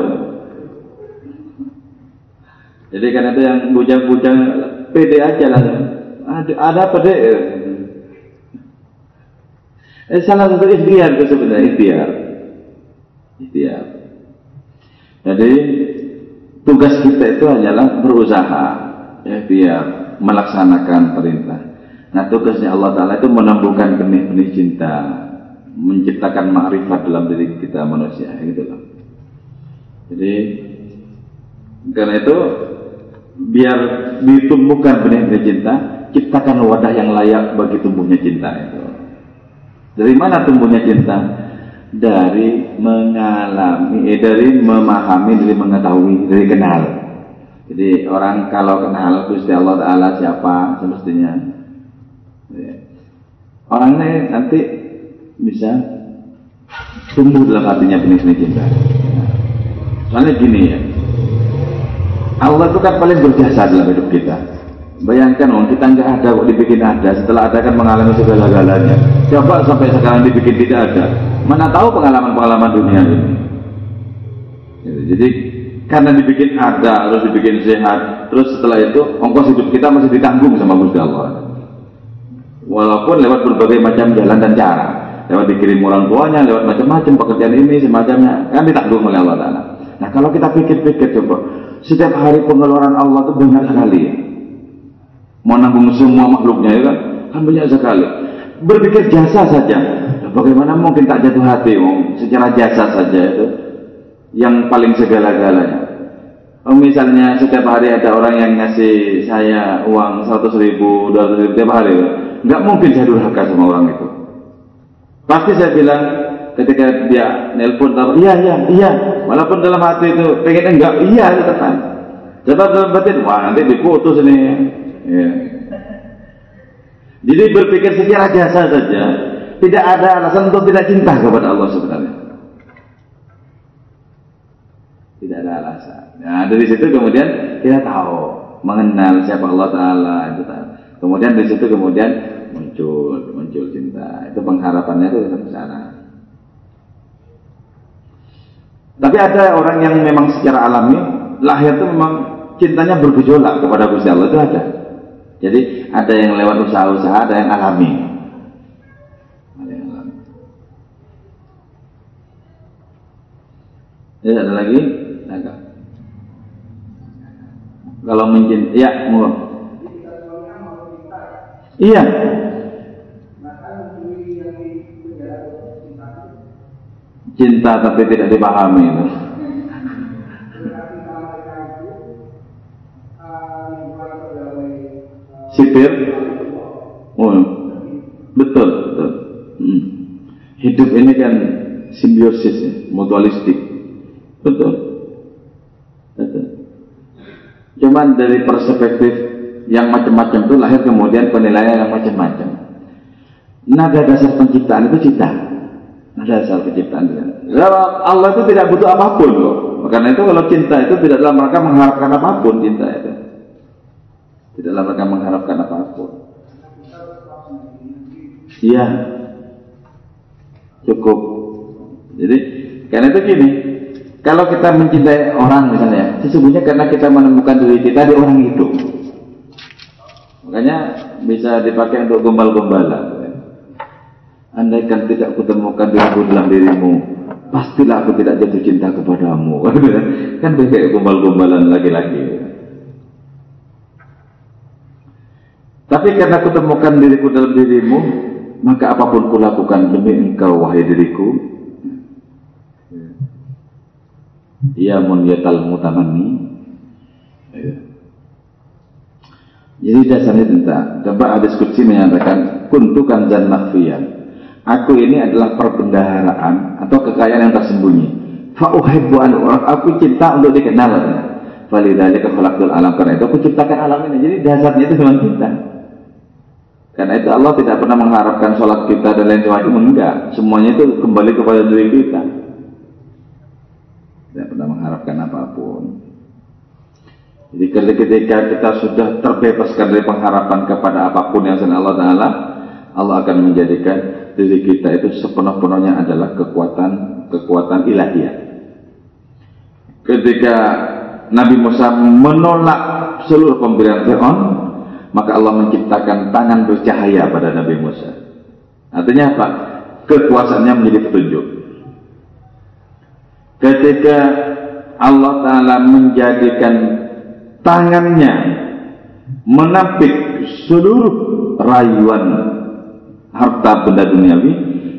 Jadi kan itu yang bujang-bujang pede aja lah. Ada, ada apa deh? Eh, salah satu ikhtiar itu sebenarnya ikhtiar. Ikhtiar. Jadi tugas kita itu hanyalah berusaha, ikhtiar, melaksanakan perintah. Nah tugasnya Allah Ta'ala itu menumbuhkan benih-benih cinta, menciptakan makrifat dalam diri kita manusia, gitu loh. Jadi karena itu biar ditumbuhkan benih-benih cinta, ciptakan wadah yang layak bagi tumbuhnya cinta itu. Dari mana tumbuhnya cinta? Dari mengalami, eh, dari memahami, dari mengetahui, dari kenal. Jadi orang kalau kenal Gusti Allah Taala siapa semestinya, ya. orang ini nanti bisa tumbuh dalam hatinya benih-benih cinta. Soalnya gini ya, Allah itu kan paling berjasa dalam hidup kita. Bayangkan kita nggak ada kok dibikin ada, setelah ada kan mengalami segala-galanya. Coba sampai sekarang dibikin tidak ada. Mana tahu pengalaman-pengalaman dunia ini. Jadi karena dibikin ada, terus dibikin sehat, terus setelah itu ongkos hidup kita masih ditanggung sama Gusti Allah. Walaupun lewat berbagai macam jalan dan cara, lewat dikirim orang tuanya, lewat macam-macam pekerjaan ini semacamnya, kan ditanggung oleh Allah Taala. Nah kalau kita pikir-pikir coba, setiap hari pengeluaran Allah itu banyak sekali. Mau nanggung semua makhluknya ya kan? Kan banyak sekali. Berpikir jasa saja. Bagaimana mungkin tak jatuh hati om? Secara jasa saja itu yang paling segala-galanya. Oh, misalnya setiap hari ada orang yang ngasih saya uang 100 ribu, 200 ribu tiap hari, nggak mungkin saya durhaka sama orang itu. Pasti saya bilang, ketika dia nelpon tahu iya iya iya walaupun dalam hati itu pengen enggak iya itu tekan Coba dalam batin, wah nanti diputus ini. Ya. Jadi berpikir secara jasa saja, tidak ada alasan untuk tidak cinta kepada Allah sebenarnya. Tidak ada alasan. Nah dari situ kemudian kita tahu mengenal siapa Allah Taala itu tahu. Kemudian dari situ kemudian muncul muncul cinta. Itu pengharapannya itu ke sana. Tapi ada orang yang memang secara alami lahir itu memang cintanya bergejolak kepada Gusti Allah itu ada. Jadi ada yang lewat usaha-usaha, ada yang alami. Ada yang alami. Ya, ada lagi? Ada. Kalau mencintai, ya, mau. Iya. Cinta tapi tidak dipahami itu. Sipir. Oh, betul, betul. Hmm. Hidup ini kan simbiosis, ya, mutualistik. Betul. Betul. Cuman dari perspektif yang macam-macam itu lahir kemudian penilaian yang macam-macam. Nada dasar penciptaan itu cinta. Nada dasar penciptaan itu. Allah itu tidak butuh apa pun loh. Karena itu kalau cinta itu tidak dalam rangka mengharapkan apa pun cinta itu. Tidaklah mereka mengharapkan apa pun. Iya. Cukup. Jadi, karena itu gini, kalau kita mencintai orang misalnya, sesungguhnya karena kita menemukan diri kita di orang itu. Makanya bisa dipakai untuk gombal-gombalan. Andaikan tidak kutemukan diriku dalam dirimu, pastilah aku tidak jatuh cinta kepadamu. kan kayak gombal-gombalan lagi-lagi. Tapi karena kutemukan diriku dalam dirimu, maka apa pun kulakukan demi engkau wahai diriku. Ya munyatal mutamani. Ya. Jadi dasarnya tentang coba ada diskusi menyatakan kuntukan dan mafian. Aku ini adalah perbendaharaan atau kekayaan yang tersembunyi. Fa'uhibbu an aku cinta untuk dikenal. Falidhalika khalaqtul alam karena itu aku ciptakan alam ini. Jadi dasarnya itu cuma cinta. Karena itu Allah tidak pernah mengharapkan sholat kita dan lain sebagainya, enggak. Semuanya itu kembali kepada diri kita. Tidak pernah mengharapkan apa pun. Jadi ketika kita sudah terbebaskan dari pengharapan kepada apa pun yang selain Allah Taala, Allah akan menjadikan diri kita itu sepenuh-penuhnya adalah kekuatan kekuatan ilahiyah. Ketika Nabi Musa menolak seluruh pemberian Fir'aun, maka Allah menciptakan tangan bercahaya pada Nabi Musa. Artinya apa? Kekuasaannya menjadi petunjuk. Ketika Allah Ta'ala menjadikan tangannya menampik seluruh rayuan harta benda duniawi,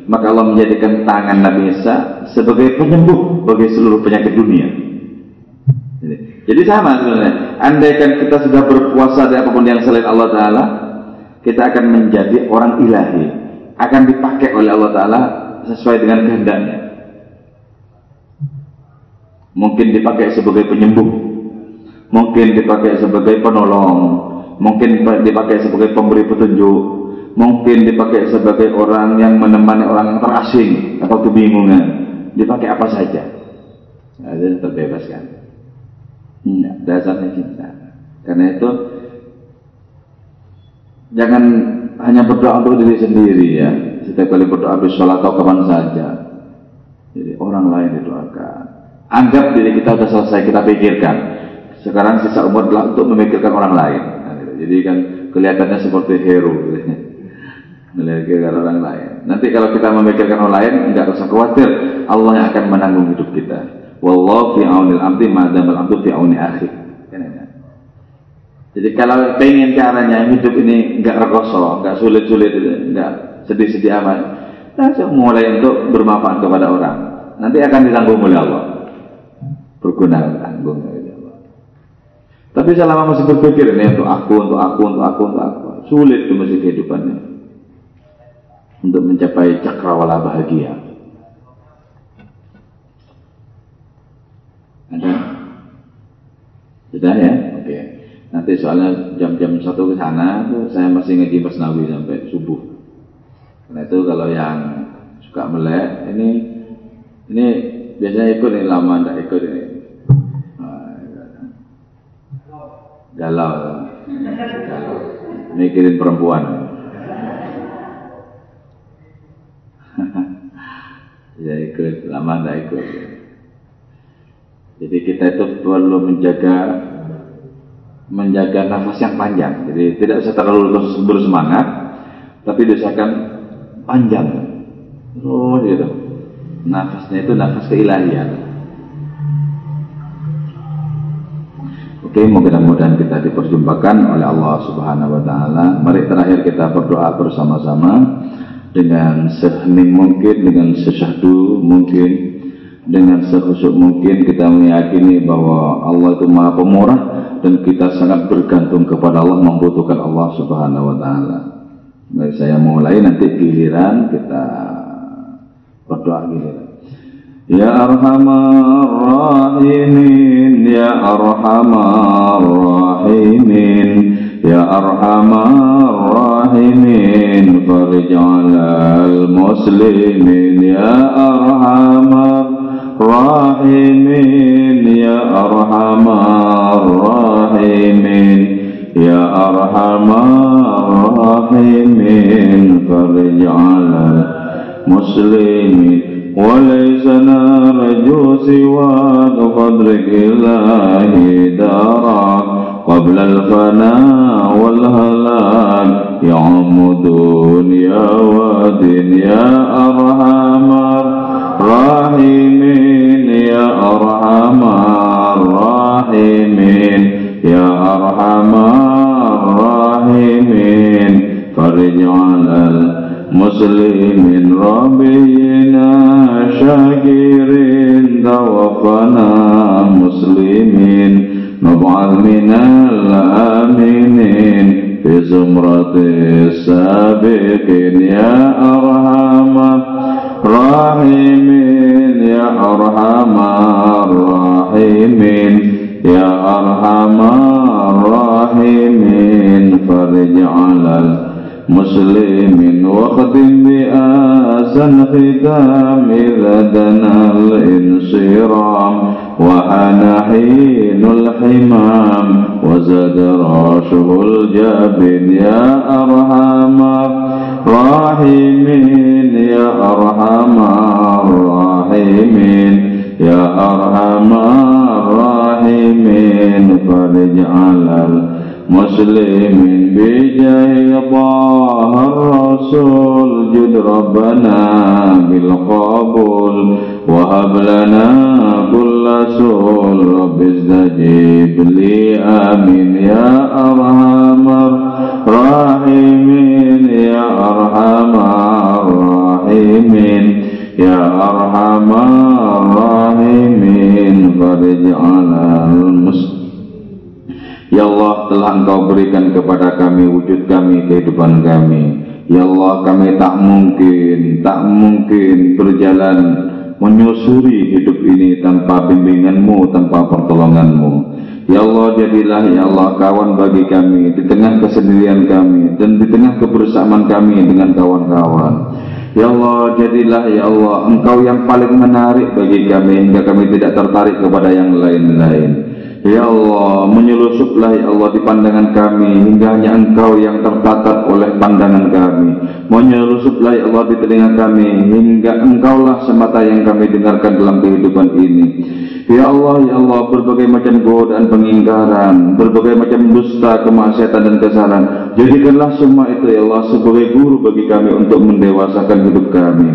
maka Allah menjadikan tangan Nabi Isa sebagai penyembuh bagi seluruh penyakit dunia. Jadi sama sebenarnya. Andaikan kita sudah berpuasa dari apa pun yang selain Allah Taala, kita akan menjadi orang ilahi, akan dipakai oleh Allah Taala sesuai dengan kehendaknya. Mungkin dipakai sebagai penyembuh, mungkin dipakai sebagai penolong, mungkin dipakai sebagai pemberi petunjuk, mungkin dipakai sebagai orang yang menemani orang terasing atau kebingungan, dipakai apa saja. Nah, terbebaskan. Iya, dasarnya cinta. Karena itu jangan hanya berdoa untuk diri sendiri ya. Setiap kali berdoa habis sholat atau kapan saja. Jadi orang lain didoakan. Anggap diri kita sudah selesai kita pikirkan. Sekarang sisa umur adalah untuk memikirkan orang lain. Nah, gitu. Jadi kan kelihatannya seperti hero. Gitu. Orang lain. Nanti kalau kita memikirkan orang lain, enggak usah khawatir. Allah yang akan menanggung hidup kita. Wallahu fi aunil abdi ma'adam abdu fi auni akhi. Jadi kalau pengen caranya hidup ini enggak rekoso, enggak sulit-sulit, enggak sedih-sedih amat, langsung mulai untuk bermanfaat kepada orang. Nanti akan ditanggung oleh Allah. Berguna tanggung oleh Allah. Tapi selama masih berpikir ini untuk aku, untuk aku, untuk aku, untuk aku, sulit itu masih kehidupannya untuk mencapai cakrawala bahagia. Ada? Sudah ya? nanti soalnya jam-jam satu ke sana saya masih ngaji Nabi sampai subuh. Karena itu kalau yang suka melek ini ini biasanya ikut ini lama tidak ikut ini. Galau. mikirin perempuan. ya ikut, lama tidak ikut. Jadi kita itu perlu menjaga menjaga nafas yang panjang. Jadi tidak usah terlalu bersemangat, tapi diusahakan panjang. Oh gitu. Nafasnya itu nafas keilahian. Oke, mudah-mudahan kita diperjumpakan oleh Allah Subhanahu wa taala. Mari terakhir kita berdoa bersama-sama dengan sehening mungkin, dengan sesyahdu mungkin, dengan sekhusyuk mungkin kita meyakini bahwa Allah itu Maha Pemurah dan kita sangat bergantung kepada Allah, membutuhkan Allah Subhanahu wa taala. Mari saya mulai nanti giliran kita berdoa giliran. Ya Arhamar Rahimin Ya Arhamar Rahimin Ya Arhamar Rahimin Farij muslimin Ya Arhamar Rahimin Ya Arhamar Rahimin يا أرحم الراحمين فرج على المسلمين. وليس نرجو سواك قدرك إلهي دارا قبل الفناء والهلاك يعم دنيا ودين يا أرحم الراحمين يا أرحم الراحمين يا أرحم الراحمين. فرج على المسلمين ربينا شاكرين توفنا مسلمين. نبعث من الآمنين في زمرة السابقين يا أرحم الراحمين يا أرحم الراحمين. يا أرحم الراحمين فرج على المسلمين واختم بآسن ختام إذا دنا الانصرام. وحان حين الحمام وزاد راشه الجبين. يا أرحم الراحمين يا أرحم الراحمين يا أرحم الراحمين فرج على المسلمين بجاه طه الرسول جد ربنا بالقبول وهب لنا كل سول رب استجيب لي آمين يا أرحم الراحمين rahimin ya arhamar rahimin. Ya arhamar rahimin farja'alal muslimin Ya Allah telah engkau berikan kepada kami wujud kami kehidupan kami. Ya Allah kami tak mungkin tak mungkin berjalan menyusuri hidup ini tanpa bimbinganmu tanpa pertolonganmu Ya Allah jadilah ya Allah kawan bagi kami di tengah kesendirian kami dan di tengah kebersamaan kami dengan kawan-kawan Ya Allah, jadilah ya Allah, Engkau yang paling menarik bagi kami hingga kami tidak tertarik kepada yang lain-lain. Ya Allah, menyelusuplah ya Allah di pandangan kami hingga hanya Engkau yang tertatap oleh pandangan kami. Menyelusuplah ya Allah di telinga kami hingga Engkaulah semata yang kami dengarkan dalam kehidupan ini. Ya Allah, Ya Allah, berbagai macam godaan pengingkaran, berbagai macam dusta, kemaksiatan dan kesalahan. Jadikanlah semua itu, Ya Allah, sebagai guru bagi kami untuk mendewasakan hidup kami.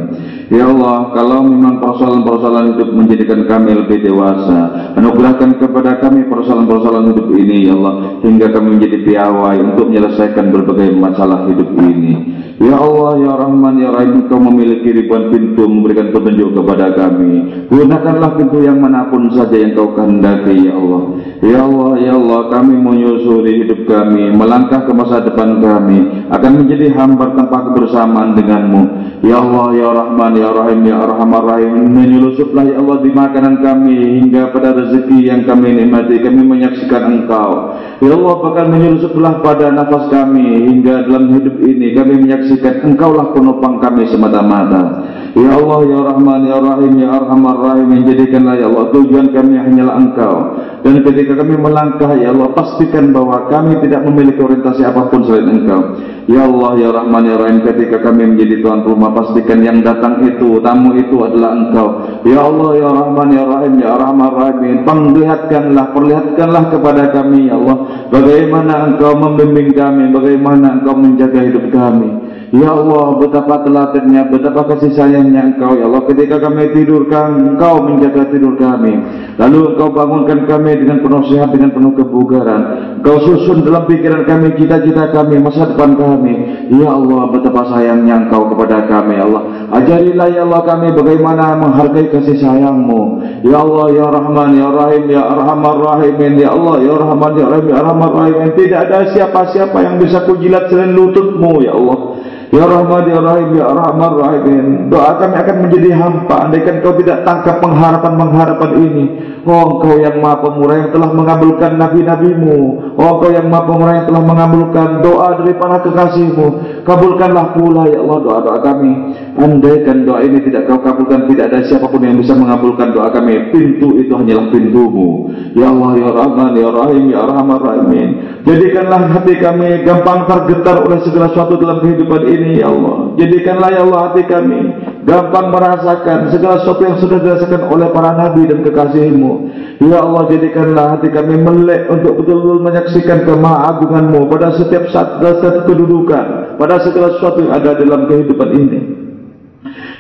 Ya Allah, kalau memang persoalan-persoalan hidup menjadikan kami lebih dewasa, anugerahkan kepada kami persoalan-persoalan hidup ini, Ya Allah, hingga kami menjadi piawai untuk menyelesaikan berbagai masalah hidup ini. Ya Allah, Ya Rahman, Ya Rahim, Engkau memiliki ribuan pintu memberikan petunjuk kepada kami. Gunakanlah pintu yang mana pun saja yang Kau kehendaki, Ya Allah. Ya Allah, Ya Allah, kami menyusuri hidup kami, melangkah ke masa depan kami, akan menjadi hamba tanpa kebersamaan denganmu. Ya Allah, Ya Rahman, Ya Rahim, Ya Rahman Rahim, menyelusuplah Ya Allah di makanan kami hingga pada rezeki yang kami nikmati, kami menyaksikan Engkau. Ya Allah, bahkan menyelusuplah pada nafas kami hingga dalam hidup ini kami menyaksikan menyaksikan engkaulah penopang kami semata-mata. Ya Allah, Ya Rahman, Ya Rahim, Ya Arhamar Rahim Menjadikanlah Ya Allah tujuan kami hanyalah engkau. Dan ketika kami melangkah Ya Allah pastikan bahwa kami tidak memiliki orientasi apa pun selain engkau. Ya Allah, Ya Rahman, Ya Rahim Ketika kami menjadi tuan rumah Pastikan yang datang itu, tamu itu adalah engkau. Ya Allah, Ya Rahman, Ya Rahim, Ya Arhamar Rahim Perlihatkanlah, perlihatkanlah kepada kami Ya Allah Bagaimana engkau membimbing kami Bagaimana engkau menjaga hidup kami Ya Allah, betapa telatennya, betapa kasih sayangnya Engkau, Ya Allah. Ketika kami tidurkan, Engkau menjaga tidur kami. Lalu Engkau bangunkan kami dengan penuh sehat, dengan penuh kebugaran. Engkau susun dalam pikiran kami, cita-cita kami, masa depan kami. Ya Allah, betapa sayangnya Engkau kepada kami, Ya Allah. Ajarilah, Ya Allah, kami bagaimana menghargai kasih sayangmu. Ya Allah, Ya Rahman, Ya Rahim, Ya Arhamar Rahimin. Ya Allah, Ya Rahman, Ya Rahim, Ya Arhamar Rahimin. Tidak ada siapa-siapa yang bisa kujilat selain lututmu, Ya Allah. Ya Rahman Ya Rahim Ya Rahman Rahimin. Doa kami akan menjadi hampa. Andaikan kau tidak tangkap pengharapan-pengharapan ini. Oh engkau yang maha pemurah yang telah mengabulkan nabi-nabimu. Oh engkau yang maha pemurah yang telah mengabulkan doa dari para kekasihmu. Kabulkanlah pula ya Allah doa-doa kami. Andaikan doa ini tidak kau kabulkan Tidak ada siapa pun yang bisa mengabulkan doa kami. Pintu itu hanyalah pintumu. Ya Allah Ya Rahman Ya Rahim Ya Rahman Rahimin. Jadikanlah hati kami gampang tergetar oleh segala sesuatu dalam kehidupan ini Ya Allah Jadikanlah ya Allah hati kami gampang merasakan segala sesuatu yang sudah dirasakan oleh para nabi dan kekasihmu. Ya Allah jadikanlah hati kami melek untuk betul-betul menyaksikan kemahagunganmu pada setiap saat dan setiap kedudukan, pada segala sesuatu yang ada dalam kehidupan ini.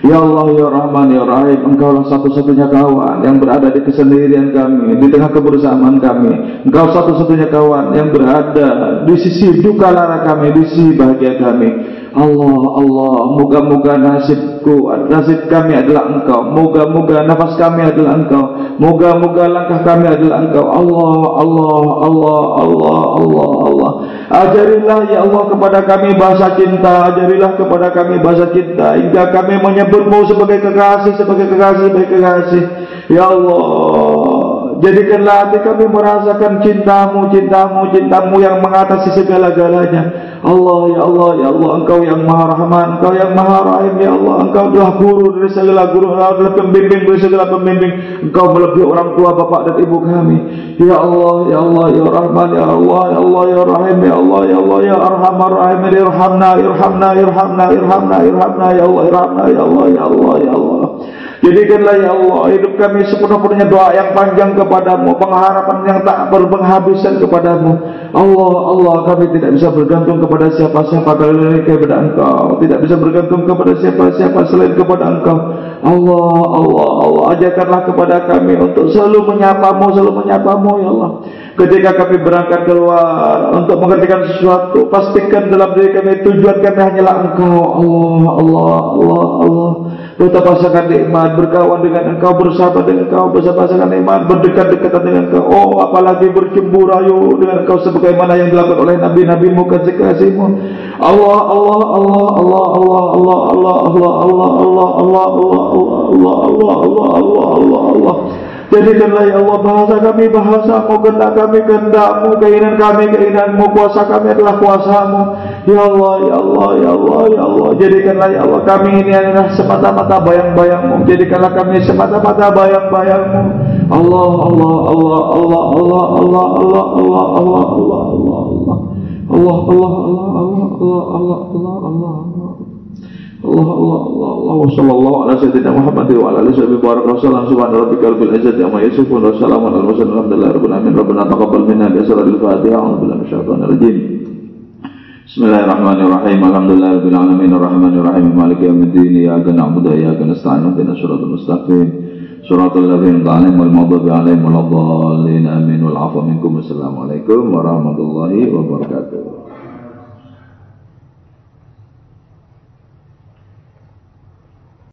Ya Allah, Ya Rahman, Ya Rahim Engkau lah satu-satunya kawan yang berada di kesendirian kami Di tengah kebersamaan kami Engkau satu-satunya kawan yang berada di sisi duka lara kami Di sisi bahagia kami Allah, Allah, moga-moga nasibku, nasib kami adalah Engkau. Moga-moga nafas kami adalah Engkau. Moga-moga langkah kami adalah Engkau. Allah, Allah, Allah, Allah, Allah, Allah. Ajarilah ya Allah kepada kami bahasa cinta. Ajarilah kepada kami bahasa cinta hingga kami menyebutmu sebagai kekasih, sebagai kekasih, sebagai kekasih. Ya Allah, Jadikanlah hati kami merasakan cintamu, cintamu, cintamu yang mengatasi segala-galanya. Allah, ya Allah, ya Allah, Engkau yang maha rahman, Engkau yang maha rahim, ya Allah. Engkau adalah guru dari segala guru, Engkau pembimbing dari segala pembimbing. Engkau melebihi orang tua, bapak dan ibu kami. Ya Allah, ya Allah, ya rahman, ya Allah, ya Allah, ya rahim, ya Allah, ya Allah, ya arhamar rahim, irhamna, irhamna, irhamna, irhamna, irhamna, ya Allah, ya Allah, ya Allah, ya Allah. Jadikanlah ya Allah hidup kami sepenuh-penuhnya doa yang panjang kepadamu, pengharapan yang tak berpenghabisan kepadamu. Allah, Allah kami tidak bisa bergantung kepada siapa-siapa kecuali kepada Engkau. Tidak bisa bergantung kepada siapa-siapa selain kepada Engkau. Allah, Allah, Allah ajarkanlah kepada kami untuk selalu menyapamu, selalu menyapamu ya Allah. Ketika kami berangkat keluar untuk mengerjakan sesuatu, pastikan dalam diri kami tujuan kami hanyalah Engkau. Allah, Allah, Allah, Allah. Betapa sangat nikmat berkawan dengan engkau, bersahabat dengan engkau, bersama sangat nikmat, berdekat-dekatan dengan engkau. Oh, apalagi bercemburu rayu dengan engkau sebagaimana yang dilakukan oleh nabi-nabimu kasih kasihmu. Allah, Allah, Allah, Allah, Allah, Allah, Allah, Allah, Allah, Allah, Allah, Allah, Allah, Allah, Allah, Allah, Allah, Allah, Allah. Jadikanlah ya Allah bahasa kami bahasamu, kehendak kami kehendakmu, keinginan kami keinginanmu, kuasa kami adalah kuasamu. Ya Allah, ya Allah, ya Allah, ya Allah. Jadikanlah ya Allah kami ini adalah semata-mata bayang-bayangmu. Jadikanlah kami semata-mata bayang-bayangmu. Allah, Allah, Allah, Allah, Allah, Allah, Allah, Allah, Allah, Allah, Allah, Allah. Allah, Allah, Allah, Allah, Allah, Allah, Allah, Allah, Allah. Allah Allah Allah Allah sallallahu ala sayyidina Muhammad wa ala alihi wa baraka wasallam subhana rabbika rabbil izzati amma yasifun wa salamun alal mursalin alhamdulillahi rabbil alamin rabbana taqabbal minna bi asraril fatiha wa billahi minasyaitonir rajim Bismillahirrahmanirrahim. Alhamdulillahirabbil alamin. Arrahmanir rahim maliki yaumiddin. Iyyaka na'budu wa iyyaka nasta'in. Ihdinas siratal mustaqim. Siratal ladzina an'amta 'alaihim ghairil maghdubi 'alaihim waladdallin. Amin. Wal 'afwa minkum. Assalamu alaikum warahmatullahi wabarakatuh